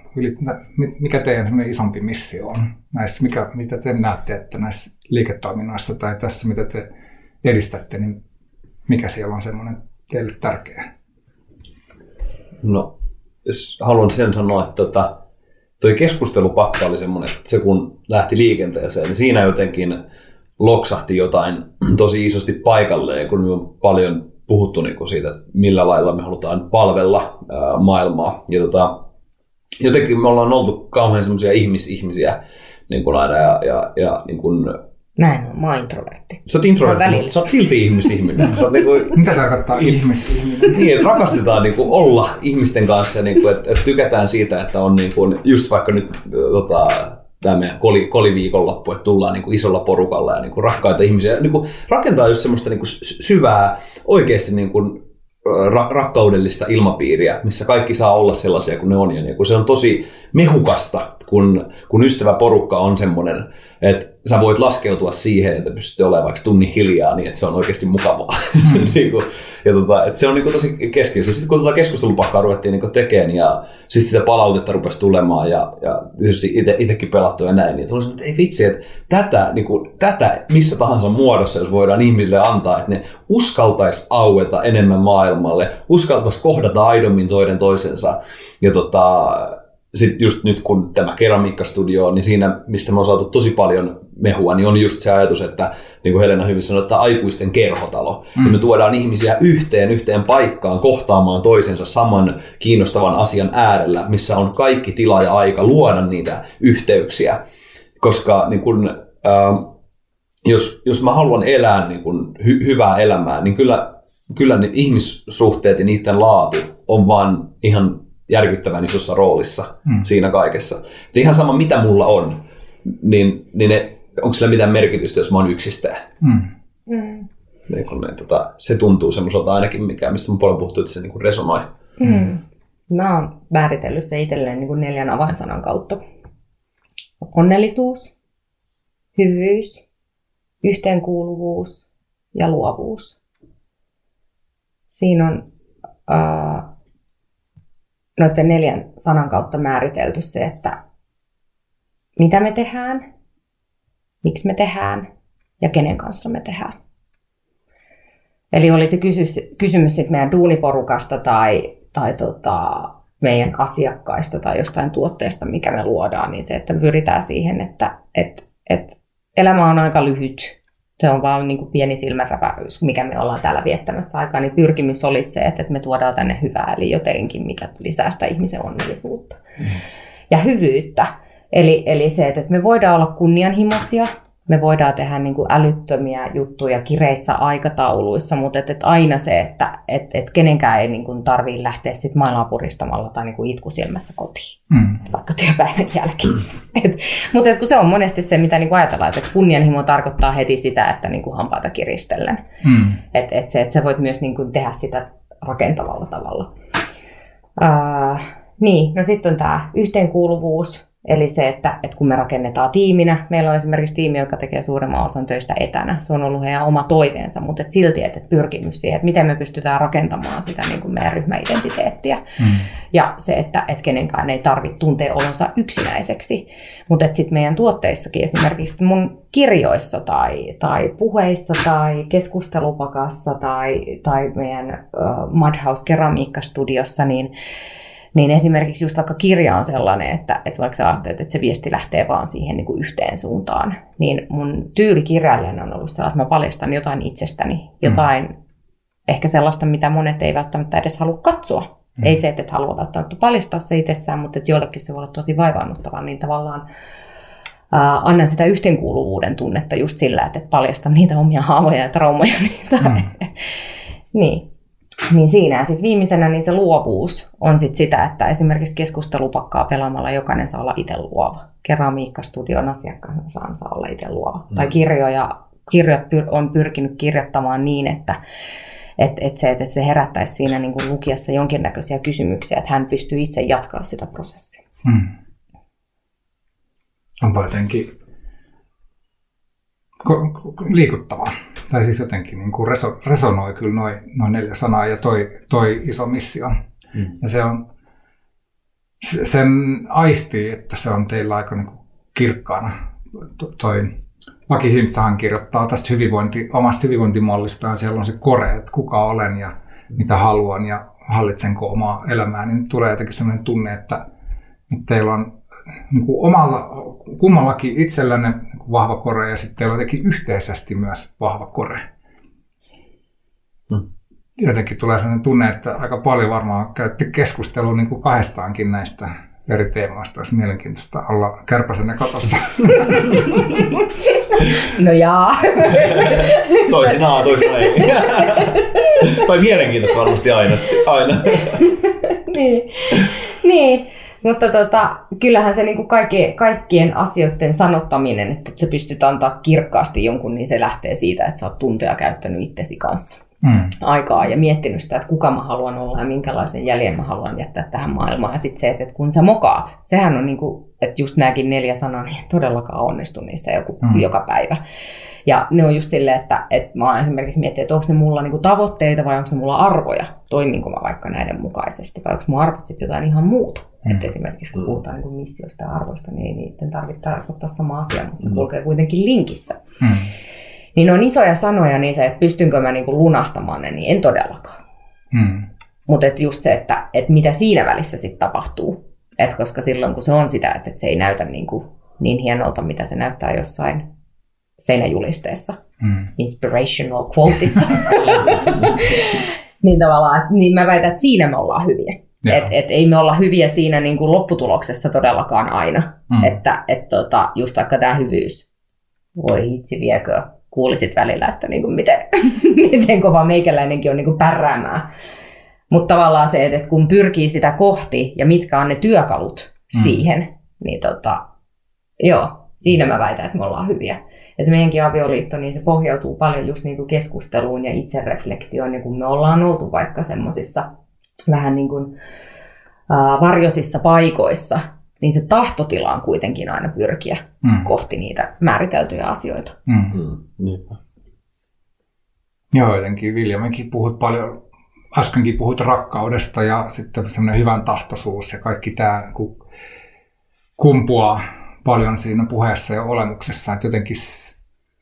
mikä teidän isompi missio on näissä, mikä, mitä te näette, että näissä liiketoiminnoissa tai tässä, mitä te edistätte, niin mikä siellä on semmoinen teille tärkeä? No, jos haluan sen sanoa, että tota, toi keskustelupakka oli semmoinen, että se kun lähti liikenteeseen, niin siinä jotenkin loksahti jotain tosi isosti paikalleen, kun on paljon puhuttu niin kuin siitä, millä lailla me halutaan palvella ää, maailmaa. Ja tota, jotenkin me ollaan oltu kauhean semmoisia ihmisihmisiä niin kuin aina ja, ja, ja niin kuin, ole, mä oon introvertti. Sä oot introvertti, mutta sä oot silti ihmisihminen. Sä oot niinku, Mitä tarkoittaa ihmisihminen? Niin, että rakastetaan niinku olla ihmisten kanssa, niinku, että et tykätään siitä, että on niinku, just vaikka nyt tota, tämä meidän koli, koliviikonloppu, että tullaan niinku isolla porukalla ja niinku rakkaita ihmisiä. Niinku, rakentaa just semmoista niinku syvää, oikeasti niinku, ra- rakkaudellista ilmapiiriä, missä kaikki saa olla sellaisia kuin ne on. Ja niin kun se on tosi mehukasta, kun, kun ystäväporukka on semmoinen, että sä voit laskeutua siihen, että pystyt olemaan vaikka tunnin hiljaa niin, että se on oikeasti mukavaa. Mm. niin kuin, ja tota, että se on niin kuin tosi keskeistä. Sitten kun tota keskustelupakkaa ruvettiin niin tekemään ja sitten sitä palautetta rupesi tulemaan ja, ja tietysti itsekin pelattu ja näin, niin tuli että ei vitsi, että tätä, niin kuin, tätä missä tahansa muodossa, jos voidaan ihmisille antaa, että ne uskaltaisi aueta enemmän maailmalle, uskaltaisi kohdata aidommin toinen toisensa ja tota, sitten just nyt kun tämä keramiikkastudio on, niin siinä, mistä me on saatu tosi paljon mehua, niin on just se ajatus, että niin kuin Helena hyvin sanoi, että aikuisten kerhotalo. Mm. Ja me tuodaan ihmisiä yhteen, yhteen paikkaan kohtaamaan toisensa saman kiinnostavan asian äärellä, missä on kaikki tila ja aika luoda niitä yhteyksiä. Koska niin kun, äh, jos, jos mä haluan elää niin kun, hy- hyvää elämää, niin kyllä, kyllä ne ihmissuhteet ja niiden laatu on vaan ihan järkyttävän isossa roolissa mm. siinä kaikessa. Et ihan sama mitä mulla on, niin, niin ne, onko sillä mitään merkitystä, jos mä oon yksistään. Mm. Mm. Niin kun ne, tota, se tuntuu semmoiselta ainakin, mikä, mistä mä paljon puhuttu, että se niin kuin resonoi. Mm. Mä oon määritellyt se itselleen niin kuin neljän avainsanan kautta. Onnellisuus, hyvyys, yhteenkuuluvuus ja luovuus. Siinä on äh, noiden neljän sanan kautta määritelty se, että mitä me tehdään, miksi me tehdään ja kenen kanssa me tehdään. Eli oli se kysymys, kysymys sit meidän duuniporukasta tai, tai tota, meidän asiakkaista tai jostain tuotteesta, mikä me luodaan, niin se, että pyritään siihen, että et, et elämä on aika lyhyt. Se on vaan niin kuin pieni silmänräpäys, mikä me ollaan täällä viettämässä aikaa, niin pyrkimys olisi se, että me tuodaan tänne hyvää, eli jotenkin, mikä lisää sitä ihmisen onnellisuutta. Mm. Ja hyvyyttä. Eli, eli se, että me voidaan olla kunnianhimoisia, me voidaan tehdä niin kuin älyttömiä juttuja kireissä aikatauluissa, mutta et, et aina se, että et, et kenenkään ei niin tarvitse lähteä sit maailmaa puristamalla tai niin kuin itkusilmässä kotiin, mm. vaikka työpäivän jälkeen. et, mutta et kun se on monesti se, mitä niin kuin ajatellaan, että kunnianhimo tarkoittaa heti sitä, että niin kuin hampaata kiristellen. Mm. Että et se, että sä voit myös niin kuin tehdä sitä rakentavalla tavalla. Uh, niin, no sitten on tämä yhteenkuuluvuus, Eli se, että, että kun me rakennetaan tiiminä, meillä on esimerkiksi tiimi, joka tekee suuremman osan töistä etänä. Se on ollut heidän oma toiveensa, mutta et silti että pyrkimys siihen, että miten me pystytään rakentamaan sitä niin kuin meidän ryhmäidentiteettiä. Mm. Ja se, että, että kenenkään ei tarvitse tuntea olonsa yksinäiseksi. Mutta sitten meidän tuotteissakin esimerkiksi mun kirjoissa tai, tai puheissa tai keskustelupakassa tai, tai meidän uh, Madhouse keramiikkastudiossa, niin niin esimerkiksi just vaikka kirja on sellainen, että, että vaikka sä ajattelet, että se viesti lähtee vaan siihen niin kuin yhteen suuntaan, niin mun tyyli kirjailijana on ollut sellainen, että mä paljastan jotain itsestäni, jotain mm. ehkä sellaista, mitä monet ei välttämättä edes halua katsoa. Mm. Ei se, että et halua välttämättä paljastaa se itsessään, mutta että joillekin se voi olla tosi vaivaannuttavaa, niin tavallaan Uh, annan sitä yhteenkuuluvuuden tunnetta just sillä, että paljastan niitä omia haavoja ja traumoja. Niitä. Mm. niin. Niin siinä. Ja sitten viimeisenä niin se luovuus on sit sitä, että esimerkiksi keskustelupakkaa pelaamalla jokainen saa olla itse luova. Keramiikkastudion asiakkaan saa, saa olla itse luova. Mm. Tai kirjoja, kirjat pyr, on pyrkinyt kirjoittamaan niin, että et, et se, että se herättäisi siinä niin kuin lukijassa jonkinnäköisiä kysymyksiä, että hän pystyy itse jatkaa sitä prosessia. Hmm. Onpa jotenkin liikuttavaa. Tai siis jotenkin niin kuin reso, resonoi kyllä noin noi neljä sanaa ja toi, toi iso missio. Mm. Ja se on, sen aistii, että se on teillä aika niin kuin kirkkaana. Toi Maki Hintsahan kirjoittaa tästä hyvinvointi, omasta hyvinvointimallistaan. Siellä on se kore, että kuka olen ja mitä haluan ja hallitsenko omaa elämää. Niin tulee jotenkin sellainen tunne, että, että teillä on niin kuin omalla, kummallakin itsellänne vahva kore ja sitten teillä on jotenkin yhteisesti myös vahva kore. Hmm. Jotenkin tulee sellainen tunne, että aika paljon varmaan käytti keskustelua niin kuin kahdestaankin näistä eri teemoista. Olisi mielenkiintoista olla kärpäsenä katossa. No jaa. toisinaan, toisinaan ei. tai mielenkiintoista varmasti aina. aina. niin. niin. Mutta tota, kyllähän se niin kuin kaikki, kaikkien asioiden sanottaminen, että sä pystyt antaa kirkkaasti jonkun, niin se lähtee siitä, että sä oot tunteja käyttänyt itsesi kanssa mm. aikaa ja miettinyt sitä, että kuka mä haluan olla ja minkälaisen jäljen mä haluan jättää tähän maailmaan. Ja sitten se, että kun sä mokaat, sehän on niin kuin, että just nämäkin neljä sanaa, niin todellakaan onnistu niissä joku, mm. joka päivä. Ja ne on just silleen, että, että mä oon esimerkiksi miettinyt, että onko ne mulla niinku tavoitteita vai onko ne mulla arvoja, toiminko mä vaikka näiden mukaisesti, vai onko mun arvot sitten jotain ihan muuta. Mm. Että esimerkiksi kun puhutaan niin missiosta ja arvoista, niin ei niiden tarvitse tarkoittaa sama asia, mutta mm. kulkee kuitenkin linkissä. Mm. Niin on isoja sanoja niin se, että pystynkö mä niin kuin lunastamaan ne, niin en todellakaan. Mm. Mutta just se, että, että mitä siinä välissä sitten tapahtuu. Et koska silloin kun se on sitä, että, se ei näytä niin, kuin niin hienolta, mitä se näyttää jossain seinäjulisteessa, mm. inspirational quoteissa, niin tavallaan, että, niin mä väitän, että siinä me ollaan hyviä. Että et ei me olla hyviä siinä niin kuin lopputuloksessa todellakaan aina. Mm. Että et tota, just vaikka tämä hyvyys, voi itse viekö, kuulisit välillä, että niin kuin miten, miten kova meikäläinenkin on niin kuin pärräämään. Mutta tavallaan se, että kun pyrkii sitä kohti ja mitkä on ne työkalut mm. siihen, niin tota, joo, siinä mä väitän, että me ollaan hyviä. Että meidänkin avioliitto, niin se pohjautuu paljon just niin kuin keskusteluun ja itsereflektioon, ja kun me ollaan oltu vaikka semmoisissa vähän niin kuin äh, varjoisissa paikoissa, niin se tahtotila on kuitenkin aina pyrkiä mm. kohti niitä määriteltyjä asioita. Mm. Mm. Joo, jotenkin Viljamikin puhut paljon, äskenkin puhut rakkaudesta ja sitten semmoinen hyvän tahtoisuus ja kaikki tämä kumpuaa paljon siinä puheessa ja olemuksessa, että jotenkin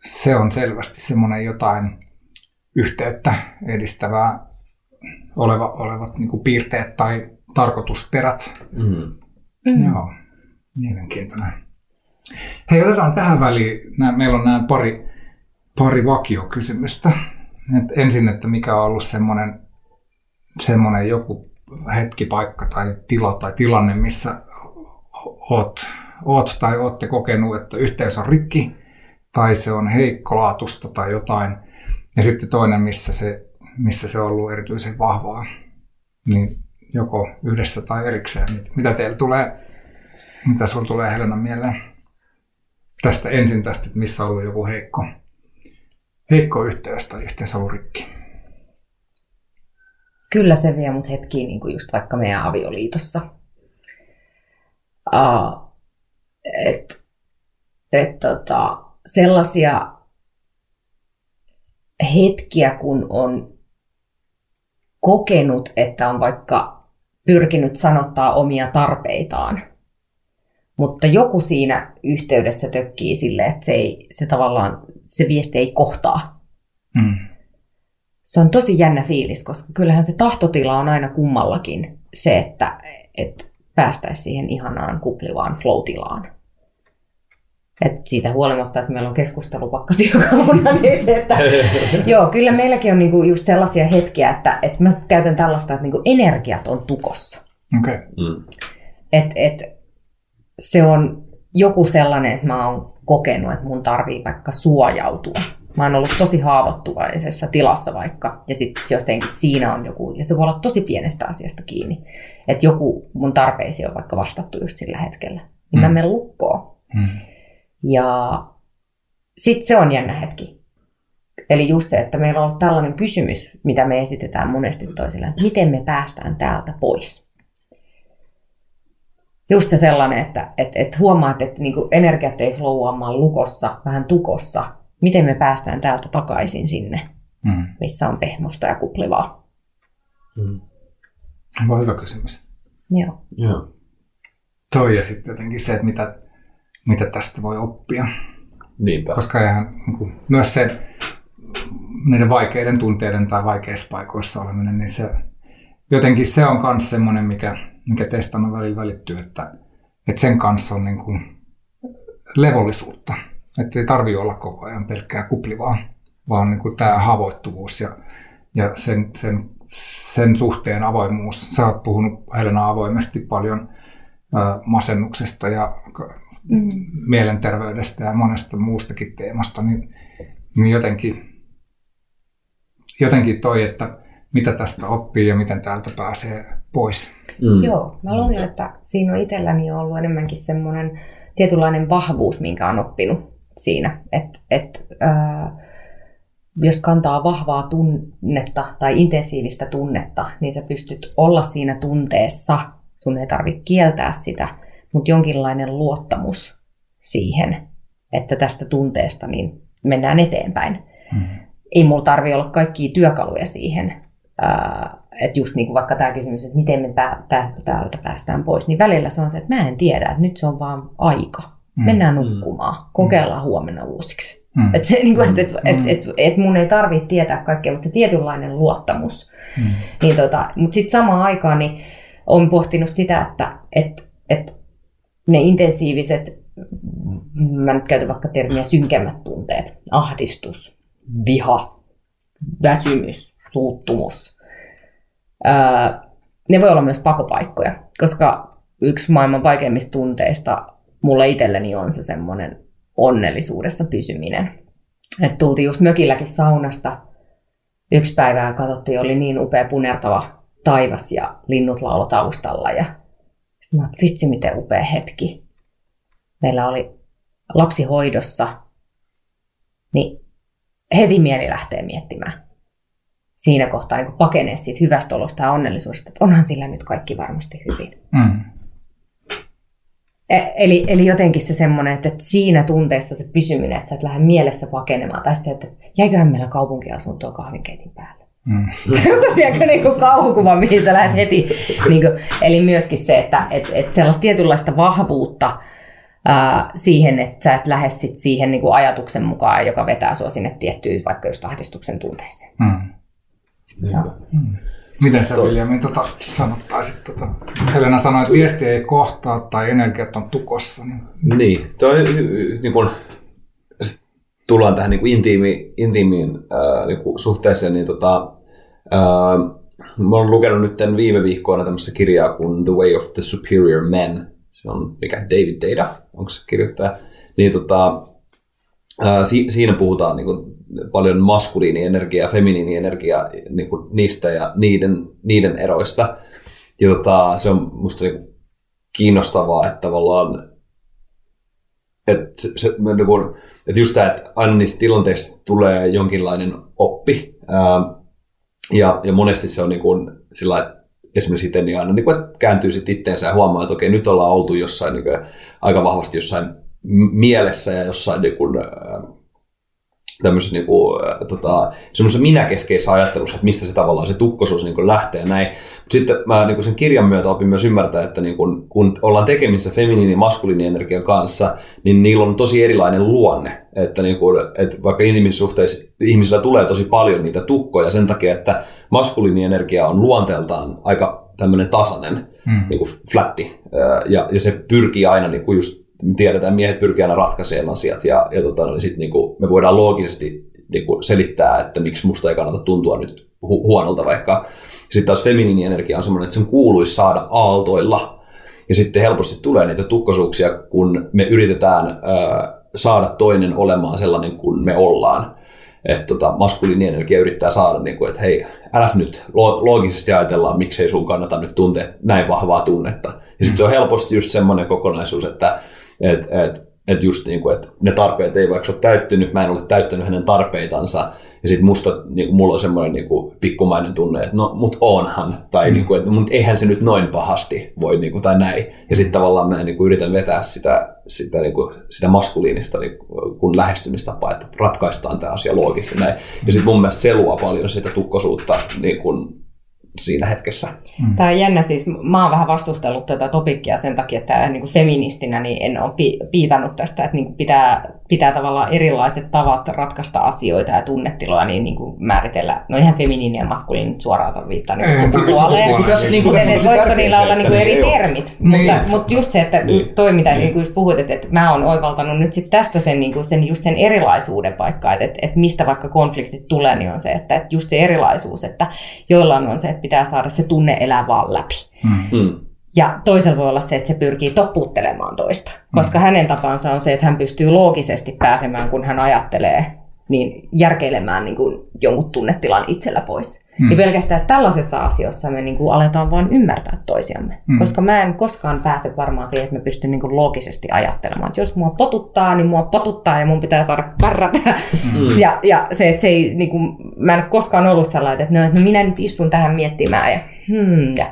se on selvästi semmoinen jotain yhteyttä edistävää oleva, olevat niin kuin piirteet tai tarkoitusperät. Mm. Mm. Joo, mielenkiintoinen. Hei, otetaan tähän väliin, meillä on nämä pari, pari vakiokysymystä. Et ensin, että mikä on ollut semmoinen, semmoinen joku hetki, paikka tai tila tai tilanne, missä oot, oot tai olette kokenut, että yhteys on rikki tai se on heikkolaatusta tai jotain. Ja sitten toinen, missä se, missä se on ollut erityisen vahvaa. Niin joko yhdessä tai erikseen. Mitä teillä tulee, mitä sinulla tulee Helena mieleen? Tästä ensin tästä, että missä on ollut joku heikko, heikko yhteys tai yhteys ollut rikki. Kyllä se vie mut hetkiin niin just vaikka meidän avioliitossa. Uh, et, et, tota, sellaisia hetkiä, kun on kokenut, että on vaikka pyrkinyt sanottaa omia tarpeitaan. Mutta joku siinä yhteydessä tökkii sille, että se, ei, se tavallaan se viesti ei kohtaa. Mm. Se on tosi jännä fiilis, koska kyllähän se tahtotila on aina kummallakin se, että, että päästäisiin siihen ihanaan kuplivaan flow-tilaan. Et siitä huolimatta, että meillä on keskustelu pakkatyökaluna, niin se, että joo, kyllä meilläkin on niinku just sellaisia hetkiä, että, että mä käytän tällaista, että niinku energiat on tukossa. Okay. Mm. Et, et, se on joku sellainen, että mä oon kokenut, että mun tarvii vaikka suojautua. Mä oon ollut tosi haavoittuvaisessa tilassa vaikka, ja sitten jotenkin siinä on joku, ja se voi olla tosi pienestä asiasta kiinni, että joku mun tarpeisiin on vaikka vastattu just sillä hetkellä. Niin mm. mä menen lukkoon. Mm. Ja sitten se on jännä hetki. Eli just se, että meillä on ollut tällainen kysymys, mitä me esitetään monesti toisille, että miten me päästään täältä pois. Just se sellainen, että, että, että huomaat, että niin energiat ei flowaamaan lukossa, vähän tukossa. Miten me päästään täältä takaisin sinne, mm. missä on pehmosta ja kuplivaa? Mm. Aivan hyvä kysymys. Joo. Joo. Toi ja sitten jotenkin se, että mitä mitä tästä voi oppia. Niinpä. Koska ihan, niin kuin, myös se niiden vaikeiden tunteiden tai vaikeissa paikoissa oleminen, niin se, jotenkin se on myös semmoinen, mikä, mikä teistä on välillä välittyy, että, että sen kanssa on niin kuin levollisuutta. Että ei tarvitse olla koko ajan pelkkää kuplivaa, vaan niin kuin tämä haavoittuvuus ja, ja sen, sen, sen suhteen avoimuus. Sä oot puhunut Helena avoimesti paljon masennuksesta ja mm. mielenterveydestä ja monesta muustakin teemasta, niin, niin jotenkin, jotenkin toi, että mitä tästä oppii ja miten täältä pääsee pois. Mm. Joo, mä luulen, että siinä on itselläni ollut enemmänkin semmoinen tietynlainen vahvuus, minkä on oppinut siinä, että et, äh, jos kantaa vahvaa tunnetta tai intensiivistä tunnetta, niin sä pystyt olla siinä tunteessa, sun ei tarvitse kieltää sitä, mutta jonkinlainen luottamus siihen, että tästä tunteesta niin mennään eteenpäin. Mm. Ei mulla tarvi olla kaikkia työkaluja siihen. että just niin kuin vaikka tämä kysymys, että miten me täältä päästään pois, niin välillä se on se, että mä en tiedä, että nyt se on vaan aika. Mm. Mennään nukkumaan, mm. kokeillaan huomenna uusiksi. Mm. Että niin et, et, et, et, et mun ei tarvitse tietää kaikkea, mutta se tietynlainen luottamus. Mm. Niin tota, mutta sitten samaan aikaan niin olen pohtinut sitä, että et, et ne intensiiviset, mä nyt käytän vaikka termiä synkemmät tunteet, ahdistus, viha, väsymys, suuttumus, ne voi olla myös pakopaikkoja, koska yksi maailman vaikeimmista tunteista mulle itselleni on se semmoinen onnellisuudessa pysyminen. Et tultiin just mökilläkin saunasta yksi päivää katsottiin, oli niin upea punertava taivas ja linnut laulo taustalla. Ja sitten mä vitsi miten upea hetki. Meillä oli lapsi hoidossa, niin heti mieli lähtee miettimään siinä kohtaa niin pakenee siitä hyvästä olosta ja onnellisuudesta, että onhan sillä nyt kaikki varmasti hyvin. Mm. E, eli, eli jotenkin se semmoinen, että siinä tunteessa se pysyminen, että sä et lähde mielessä pakenemaan, tai sitten, että jäiköhän meillä kaupunkiasuntoa kahvinkeitin päälle. Mm. Joku tiedätkö niin kuin kauhukuva, mihin sä lähdet heti. Niin kuin, eli myöskin se, että et, et sellaista tietynlaista vahvuutta ää, siihen, että sä et lähde sit siihen niin kuin ajatuksen mukaan, joka vetää sua sinne tiettyyn vaikka just ahdistuksen tunteeseen. Mm. Mm. Miten sä Viljami tota, sanottaisit? Tota, Helena sanoi, että viesti ei kohtaa tai energiat on tukossa. Niin, niin toi, niin kun, tullaan tähän niin kuin intiimi, intiimiin äh, niin kuin suhteeseen, niin tota, äh, mä oon lukenut nyt viime viikkoina tämmöistä kirjaa kuin The Way of the Superior Men. Se on mikä David Data, onko se kirjoittaja? Niin tota, äh, si, siinä puhutaan niin kuin, paljon maskuliinienergiaa, feminiinienergiaa niin kuin niistä ja niiden, niiden eroista. Ja tota, se on musta niin kiinnostavaa, että tavallaan että, se, niin kuin, että just tämä, että aina niistä tilanteista tulee jonkinlainen oppi. Ää, ja, ja monesti se on niin kuin, sillä että esimerkiksi itse niin aina niin kuin, että kääntyy sitten itteensä ja huomaa, että okei, nyt ollaan oltu jossain niin kuin, aika vahvasti jossain mielessä ja jossain niin kuin, tämmöisessä niin kuin, äh, tota, semmoisessa minäkeskeisessä ajattelussa, että mistä se tavallaan se tukkosuus niin kuin lähtee ja näin. Sitten mä niin kuin sen kirjan myötä opin myös ymmärtää, että niin kuin, kun ollaan tekemissä feminiini- ja maskuliinienergian kanssa, niin niillä on tosi erilainen luonne. Että, niin kuin, että vaikka intiimisuhteissa ihmisillä tulee tosi paljon niitä tukkoja sen takia, että maskuliinienergia on luonteeltaan aika tämmöinen tasainen, hmm. niin kuin flatti, ja, ja se pyrkii aina niin kuin just me tiedetään, miehet pyrkii aina ratkaisemaan asiat ja, ja tota, niin sit niinku, me voidaan loogisesti niinku selittää, että miksi musta ei kannata tuntua nyt hu- huonolta vaikka. Sitten taas feminiinienergia on semmoinen, että sen kuuluisi saada aaltoilla. Ja sitten helposti tulee niitä tukkosuuksia, kun me yritetään ö, saada toinen olemaan sellainen kuin me ollaan. Että tota, maskuliinienergia yrittää saada, niin kuin, että hei, älä nyt loogisesti ajatellaan, miksei sun kannata nyt tuntea näin vahvaa tunnetta. Ja sitten se on helposti just semmoinen kokonaisuus, että että et, et just niin kuin, että ne tarpeet ei vaikka ole täyttynyt, mä en ole täyttänyt hänen tarpeitansa, ja sitten musta, niin kuin, mulla on semmoinen niin kuin, pikkumainen tunne, että no, mut onhan, tai mm. niin kuin, että mut eihän se nyt noin pahasti voi, niin kuin, tai näin. Ja sitten tavallaan mä niin kuin, yritän vetää sitä, sitä, niin kuin, sitä maskuliinista niin kuin, lähestymistapaa, että ratkaistaan tämä asia loogisesti näin. Ja sitten mun mielestä se luo paljon sitä tukkosuutta niin kuin, siinä hetkessä. Mm. Tämä on jännä siis, mä oon vähän vastustellut tätä topikkia sen takia, että niin kuin feministinä niin en ole piitannut tästä, että niin kuin pitää, pitää tavallaan erilaiset tavat ratkaista asioita ja tunnetiloja, niin, niin kuin määritellä, no ihan feminiini ja maskuliini suoraan viittaa niin sukupuoleen. Niin, niin, niin, mutta niin, voisiko niillä olla niin kuin eri termit, niin. mutta, mutta just se, että niin. toi mitä niin. niin kuin just puhuit, että, että mä oon oivaltanut nyt sit tästä sen, niin kuin sen, just sen erilaisuuden vaikka, että, että, että mistä vaikka konfliktit tulee, niin on se, että, että just se erilaisuus, että joillain on se, että pitää saada se tunne elää vaan läpi. Mm. mm. Ja toisella voi olla se, että se pyrkii toppuuttelemaan toista, koska mm. hänen tapansa on se, että hän pystyy loogisesti pääsemään, kun hän ajattelee, niin järkeilemään niin kuin jonkun tunnetilan itsellä pois. Hmm. Niin pelkästään tällaisessa asiassa me niin kuin aletaan vain ymmärtää toisiamme. Hmm. Koska mä en koskaan pääse varmaan siihen, että mä pystyn niin kuin loogisesti ajattelemaan. Että jos mua potuttaa, niin mua potuttaa ja mun pitää saada pärrätä. Hmm. Ja, ja se, että se ei, niin kuin, mä en ole koskaan ollut sellainen, että, no, että minä nyt istun tähän miettimään ja hmm, ja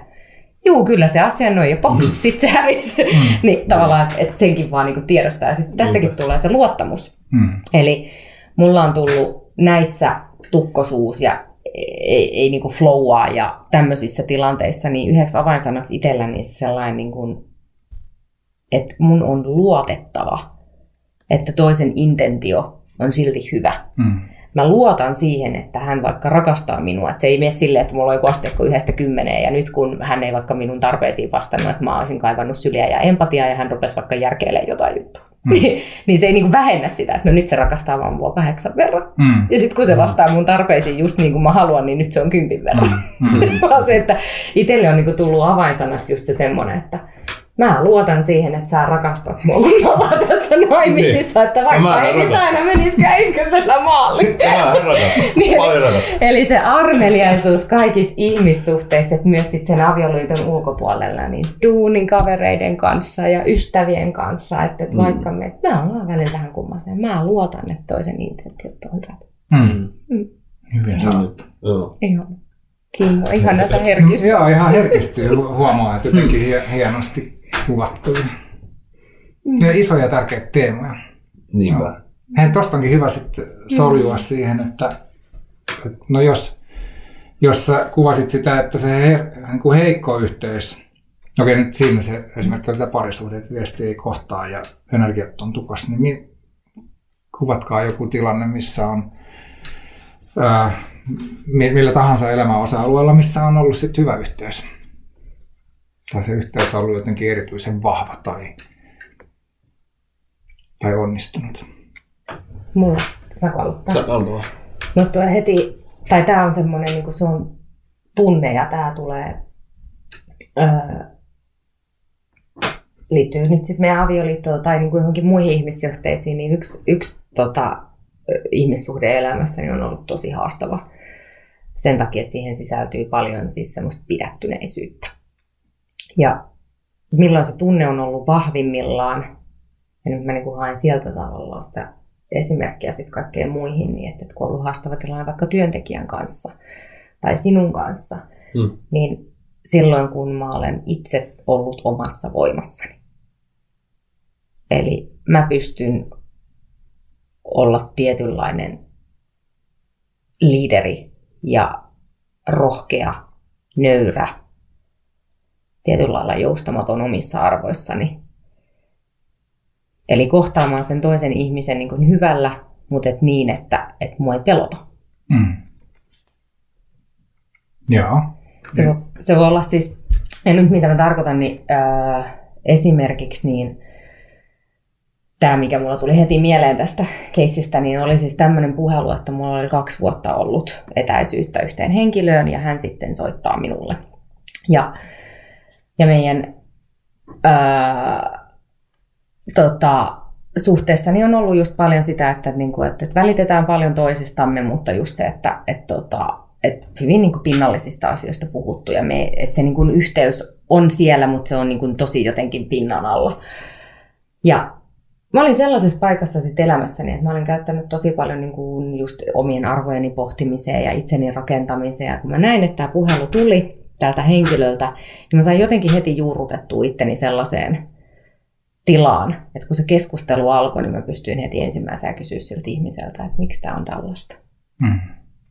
Juu, kyllä se asia noin, ja poks, mm. sitten se hävisi. Mm. niin tavallaan, että et senkin vaan niinku tiedostaa. Ja sitten tässäkin tulee se luottamus. Mm. Eli mulla on tullut näissä tukkosuus ja ei, ei niin kuin flowaa ja tämmöisissä tilanteissa, niin yhdeksi avainsanaksi itselläni sellainen, niin kuin, että mun on luotettava, että toisen intentio on silti hyvä. Mm. Mä luotan siihen, että hän vaikka rakastaa minua, että se ei mene silleen, että mulla on joku asteikko yhdestä kymmeneen ja nyt kun hän ei vaikka minun tarpeisiin vastannut, että mä olisin kaivannut syliä ja empatiaa ja hän rupesi vaikka järkeilemään jotain juttua. Mm. niin se ei niinku vähennä sitä, että no nyt se rakastaa vaan mua kahdeksan verran. Mm. Ja sitten kun se mm. vastaa mun tarpeisiin just niin kuin mä haluan, niin nyt se on kympin verran. Mm. Mm. Vaan se, että itselle on niinku tullut avainsanaksi just se semmoinen, että mä luotan siihen, että sä rakastat mua, kun me ollaan tässä naimisissa, Niin. että vaikka mä ei nyt aina menisikään ykkösellä. Mä rakastan. Niin. Eli se armeliaisuus kaikissa ihmissuhteissa, että myös sit sen avioliiton ulkopuolella, niin duunin kavereiden kanssa ja ystävien kanssa, että, että Mm. vaikka me, me ollaan välillä vähän kummaseen, mä luotan, että toisen intentiot on hyvät. Mm. Mm. Hyvin sanottu. Joo. Ihan. Kimmo, ihana sä herkistä. Joo, ihan herkisti hu- huomaa, että jotenkin hie- hienosti kuvattu. Ja isoja tärkeitä teemoja. Niinpä. Hei, tosta onkin hyvä sitten soljua siihen, että, että no jos, jos sä kuvasit sitä, että se her, niin kuin heikko yhteys, okei nyt siinä se esimerkki oli tämä parisuhde, että viesti ei kohtaa ja energiat on tukossa, niin mi, kuvatkaa joku tilanne, missä on ää, mi- millä tahansa elämän osa-alueella, missä on ollut sit hyvä yhteys. Tai se yhteys on ollut jotenkin erityisen vahva tai, tai onnistunut. Mulla, saako aloittaa? Sä aloita No tuo heti, tai tämä on semmoinen, niin se on tunne ja tämä tulee, öö, liittyy nyt sitten meidän avioliittoon tai niin kuin johonkin muihin ihmissuhteisiin, niin yksi, yksi tota, ihmissuhde elämässäni on ollut tosi haastava. Sen takia, että siihen sisältyy paljon siis semmoista pidättyneisyyttä. Ja milloin se tunne on ollut vahvimmillaan, ja nyt mä niin kuin haen sieltä tavallaan sitä esimerkkiä sitten kaikkeen muihin, niin että, että kun on ollut haastava tilanne vaikka työntekijän kanssa tai sinun kanssa, Mm. niin silloin kun mä olen itse ollut omassa voimassani. Eli mä pystyn olla tietynlainen liideri ja rohkea, nöyrä, tietyllä lailla joustamaton omissa arvoissani. Eli kohtaamaan sen toisen ihmisen niin kuin hyvällä, mutta et niin, että et mua ei pelota. Mm. Joo. Se voi, se voi olla siis, ja nyt mitä mä tarkoitan, niin äh, esimerkiksi niin tämä, mikä mulla tuli heti mieleen tästä keissistä, niin oli siis tämmöinen puhelu, että mulla oli kaksi vuotta ollut etäisyyttä yhteen henkilöön ja hän sitten soittaa minulle. Ja, ja meidän ää, tota, suhteessani on ollut just paljon sitä, että, niinku, että, että välitetään paljon toisistamme, mutta just se, että, että, tota, että hyvin niinku pinnallisista asioista puhuttu ja me, että se niinku yhteys on siellä, mutta se on niinku tosi jotenkin pinnan alla. Ja mä olin sellaisessa paikassa sit elämässäni, että mä olin käyttänyt tosi paljon niin kuin just omien arvojeni pohtimiseen ja itseni rakentamiseen. Ja kun mä näin, että tämä puhelu tuli tältä henkilöltä, niin mä sain jotenkin heti juurrutettua itteni sellaiseen tilaan, että kun se keskustelu alkoi, niin mä pystyin heti ensimmäisenä kysyä siltä ihmiseltä, että miksi tämä on tällaista. Mm.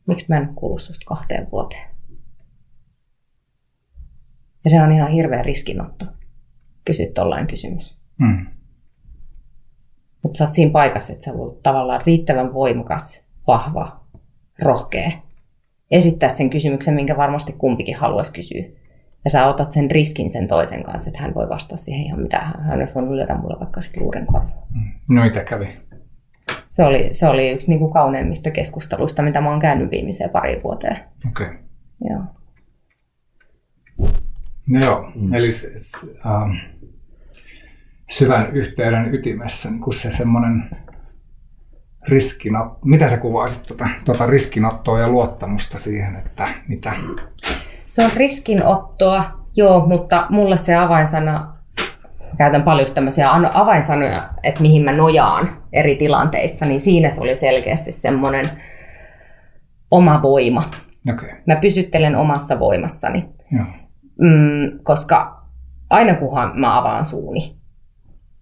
Miksi mä en ole kuullut susta kahteen vuoteen? Ja se on ihan hirveä riskinotto. Kysyt tollain kysymys. Mm. Mutta sä oot siinä paikassa, että sä voit tavallaan riittävän voimakas, vahva, rohkea. Esittää sen kysymyksen, minkä varmasti kumpikin haluaisi kysyä. Ja sä otat sen riskin sen toisen kanssa, että hän voi vastata siihen ihan mitä hän olisi voinut lyödä mulle vaikka sitten luuren korvaan. No mitä kävi? Se oli, se oli yksi niin kuin kauneimmista keskusteluista, mitä mä oon käynyt viimeiseen pari vuoteen. Okei. Okay. Joo. No joo, Mm. mm. eli ähm, syvän yhteyden ytimessä niin kun se semmoinen riskinotto, mitä sä kuvaisit tuota, tuota riskinottoa ja luottamusta siihen, että mitä? Se on riskinottoa, joo, mutta mulle se avainsana, käytän paljon tämmöisiä an- avainsanoja, että mihin mä nojaan eri tilanteissa, niin siinä se oli selkeästi semmoinen oma voima. Okay. Mä pysyttelen omassa voimassani, joo. mm, koska aina kunhan mä avaan suuni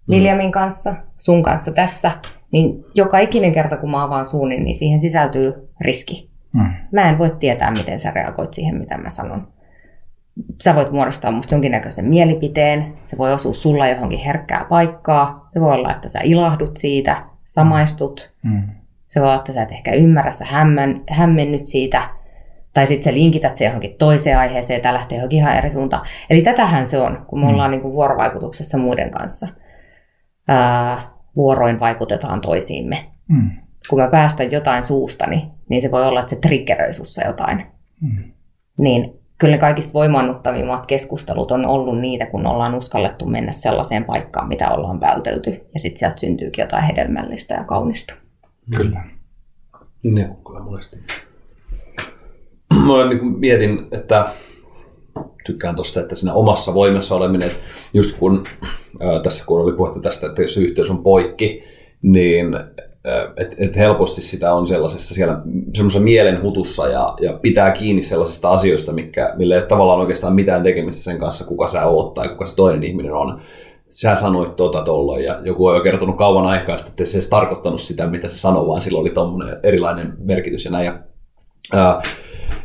Viljamin kanssa, sun kanssa tässä, niin joka ikinen kerta kun mä avaan suuni, niin siihen sisältyy riski. Mm. Mä en voi tietää, miten sä reagoit siihen, mitä mä sanon. Sä voit muodostaa musta jonkinnäköisen mielipiteen, se voi osua sulla johonkin herkkää paikkaa, se voi olla, että sä ilahdut siitä, samaistut, Mm. se voi olla, että sä et ehkä ymmärrä, sä hämmän, hämmennyt siitä, tai sitten sä linkität se johonkin toiseen aiheeseen ja tää lähtee johonkin ihan eri suuntaan. Eli tätähän se on, kun me Mm. ollaan niin kuin vuorovaikutuksessa muiden kanssa. Ää, vuoroin vaikutetaan toisiimme Mm. kun mä päästän jotain suustani, niin se voi olla, että se triggeröi sussa jotain. Mm. Niin kyllä ne kaikista voimannuttavimmat keskustelut on ollut niitä, kun ollaan uskallettu mennä sellaiseen paikkaan, mitä ollaan vältelty. Ja sitten sieltä syntyykin jotain hedelmällistä ja kaunista. Kyllä. Ne on kyllä monesti. Mä niin mietin, että tykkään tuosta, että siinä omassa voimassa oleminen, että just kun ää, tässä kun oli puhetta tästä, että jos yhteys on poikki, niin että et helposti sitä on sellaisessa siellä semmoisessa mielenhutussa ja, ja pitää kiinni sellaisista asioista, mikä, millä ei tavallaan oikeastaan mitään tekemistä sen kanssa, kuka sä oot tai kuka se toinen ihminen on. Sä sanoit tota tolloin ja joku on jo kertonut kauan aikaa että se edes tarkoittanut sitä, mitä se sanoi, vaan silloin oli tommonen erilainen merkitys ja näin. Ja, ää,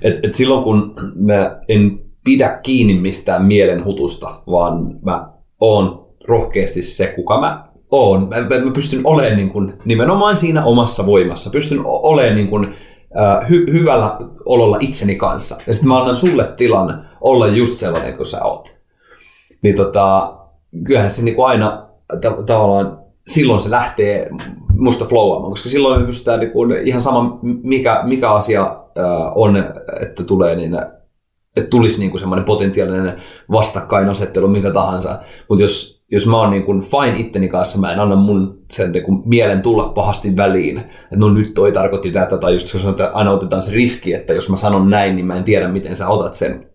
et, et silloin kun mä en pidä kiinni mistään mielenhutusta, vaan mä oon rohkeasti se, kuka mä oon. Mä, mä pystyn olemaan niin kuin, nimenomaan siinä omassa voimassa. Pystyn olemaan niin kuin, äh, hy, hyvällä ololla itseni kanssa. Ja sitten mä annan sulle tilan olla just sellainen kuin sä oot. Niin tota, kyllähän se niin kuin aina ta- tavallaan silloin se lähtee musta flowaamaan, koska silloin me pystytään niin kuin, ihan sama mikä, mikä asia äh, on, että tulee, niin että tulisi niin kuin semmoinen potentiaalinen vastakkainasettelu, mitä tahansa. Mutta jos, jos mä oon niin kuin fine itteni kanssa, mä en anna mun sen niin kuin mielen tulla pahasti väliin, että no nyt toi tarkoitti tätä, tai just se että aina otetaan se riski, että jos mä sanon näin, niin mä en tiedä, miten sä otat sen.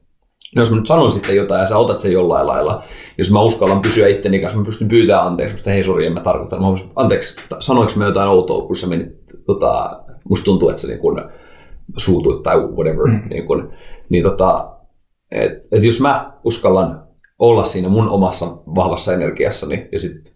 Jos mä nyt sanon sitten jotain ja sä otat sen jollain lailla, jos mä uskallan pysyä itteni kanssa, mä pystyn pyytämään anteeksi, että hei sori, en mä tarkoita. Mä anteeksi, sanoinko mä jotain outoa, kun sä menit, tota, musta tuntuu, että sä niin kuin suutuit tai whatever, mm. niin, kuin, niin tota, et, et jos mä uskallan olla siinä mun omassa vahvassa energiassani ja sitten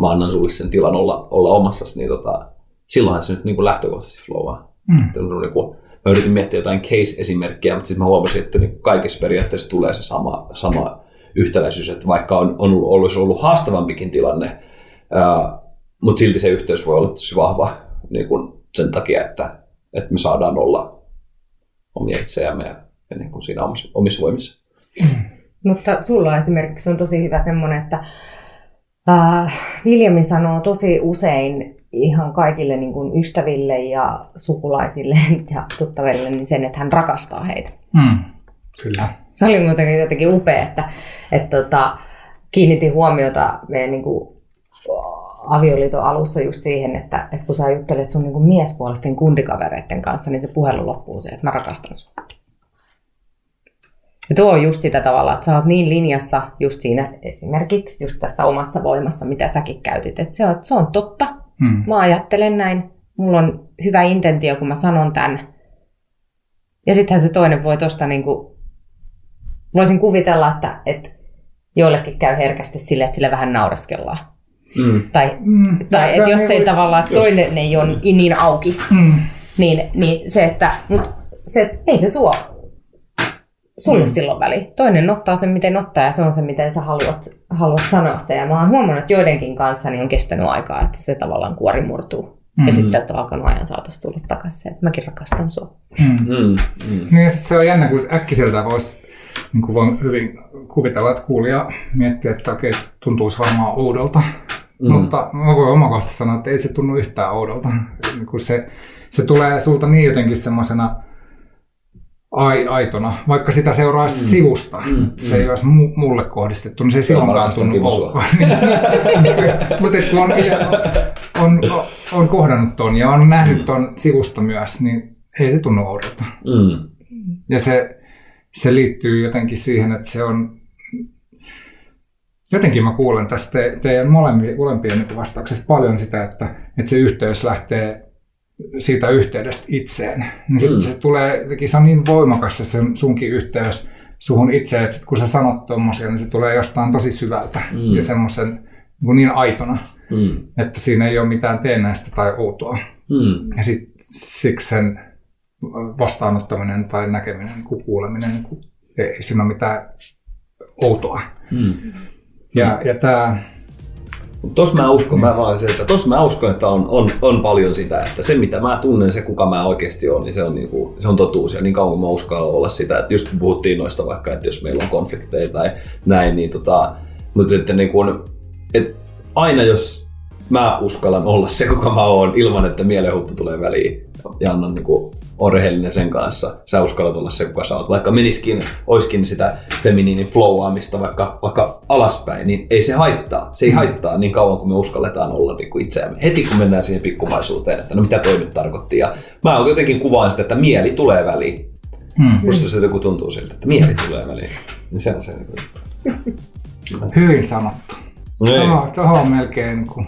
mä annan sulle sen tilan olla, olla omassa, niin tota, silloinhan se nyt niin kuin lähtökohtaisesti flowaa. Mm. niin kuin, mä yritin miettiä jotain case-esimerkkiä, mutta sitten mä huomasin, että niin kaikissa periaatteessa tulee se sama, sama yhtäläisyys, että vaikka on, on ollut, olisi ollut haastavampikin tilanne, ää, mutta silti se yhteys voi olla tosi vahva niin kuin sen takia, että, että me saadaan olla omia itseämme ja niin kuin siinä omissa, omissa voimissa. Mutta sulla esimerkiksi on tosi hyvä semmoinen, että äh, Viljami sanoo tosi usein ihan kaikille niin kuin ystäville ja sukulaisille ja tuttaville niin sen, että hän rakastaa heitä. Mm, kyllä. Se oli muutenkin jotenkin upea, että, että tota, kiinnitin huomiota meidän niin kuin, avioliiton alussa just siihen, että, että kun sä juttelet sun niin kuin miespuolisten kundikavereiden kanssa, niin se puhelu loppuu se, että mä rakastan sua. Ja tuo on just sitä tavalla, että sä oot niin linjassa just siinä esimerkiksi just tässä omassa voimassa, mitä säkin käytit. Että se on, se on totta. Hmm. Mä ajattelen näin. Mulla on hyvä intentio, kun mä sanon tämän. Ja sittenhän se toinen voi tosta niin kuin, voisin kuvitella, että, että joillekin käy herkästi sille, että sille vähän nauraskellaan. Mm. Tai, mm. tai että jos ei tavallaan toinen jos... ei ole niin auki, mm. niin, niin se, että mut se, että ei se suo sulle mm. silloin väli. Toinen ottaa sen, miten ottaa, ja se on se, miten sä haluat, haluat sanoa se. Ja mä oon huomannut, että joidenkin kanssa niin on kestänyt aikaa, että se tavallaan kuori murtuu. Mm. Ja sitten sieltä on alkanut ajan saatossa tulla takaisin se, että mäkin rakastan sua. Mm. Mm. Mm. Niin ja sitten se on jännä, kun äkkiseltä voisi niin kuin voin hyvin kuvitella, että kuulija miettii, että okei, tuntuisi varmaan oudolta. Mm. Mutta mä voin omakohtaisesti sanoa, että ei se tunnu yhtään oudolta. Niin se, se tulee sulta niin jotenkin semmoisena ai, aitona, vaikka sitä seuraisi mm. sivusta, mm. se ei mm. olisi mulle kohdistettu, niin se ei silloinkaan tunnu. Mutta kun on, on, on, on kohdannut ton ja on nähnyt mm. ton sivusta myös, niin ei se tunnu oudolta. Mm. Ja se, se liittyy jotenkin siihen, että se on jotenkin mä kuulen tästä te, teidän molempien, molempien niin vastauksesta paljon sitä, että, että se yhteys lähtee siitä yhteydestä itseen. Niin sitten mm. se tulee, se on niin voimakas se sunkin yhteys suhun itse, että sit kun sä sanot tuommoisia, niin se tulee jostain tosi syvältä mm. ja semmoisen niin, niin aitona, mm. että siinä ei ole mitään teennäistä tai outoa. Mm. Ja sit, siksi sen vastaanottaminen tai näkeminen, niin kuuleminen, niin ei siinä ole mitään outoa. Mm. Ja, ja tämä Tos mä uskon, mä vaan se, että tos mä uskon, että on, on, on paljon sitä, että se mitä mä tunnen, se kuka mä oikeasti on, niin se on, niinku, se on totuus. Ja niin kauan mä uskallan olla sitä, että just puhuttiin noista vaikka, että jos meillä on konflikteja tai näin, niin tota, mutta että niin kun, et aina jos mä uskallan olla se, kuka mä oon, ilman että mielenhuttu tulee väliin ja annan niin rehellinen sen kanssa. Sä uskallat olla se, kuka sä oot. Vaikka meniskin, oiskin sitä feminiinin flowaamista vaikka, vaikka alaspäin, niin ei se haittaa. Se ei haittaa niin kauan, kun me uskalletaan olla niin kuin itseämme. Heti kun mennään siihen pikkumaisuuteen, että no mitä toi nyt tarkoitti. Ja mä jotenkin kuvaan sitä, että mieli tulee väliin. Hmm. Musta se joku tuntuu siltä, että mieli tulee väliin. Niin se on se. Hyvin sanottu. No tuohon, tuohon on melkein, niin kuin,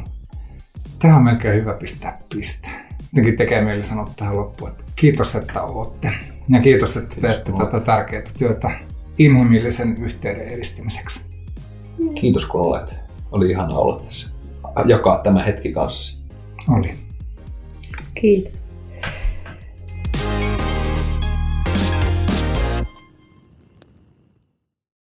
on melkein hyvä pistää piste. Jotenkin tekee mieli sanoa tähän loppuun, että kiitos, että olette. Ja kiitos, että kiitos, teette tätä tärkeää työtä inhimillisen yhteyden edistämiseksi. Kiitos, kun olet. Oli ihana olla tässä. Jakaa tämä hetki kanssasi. Oli. Kiitos.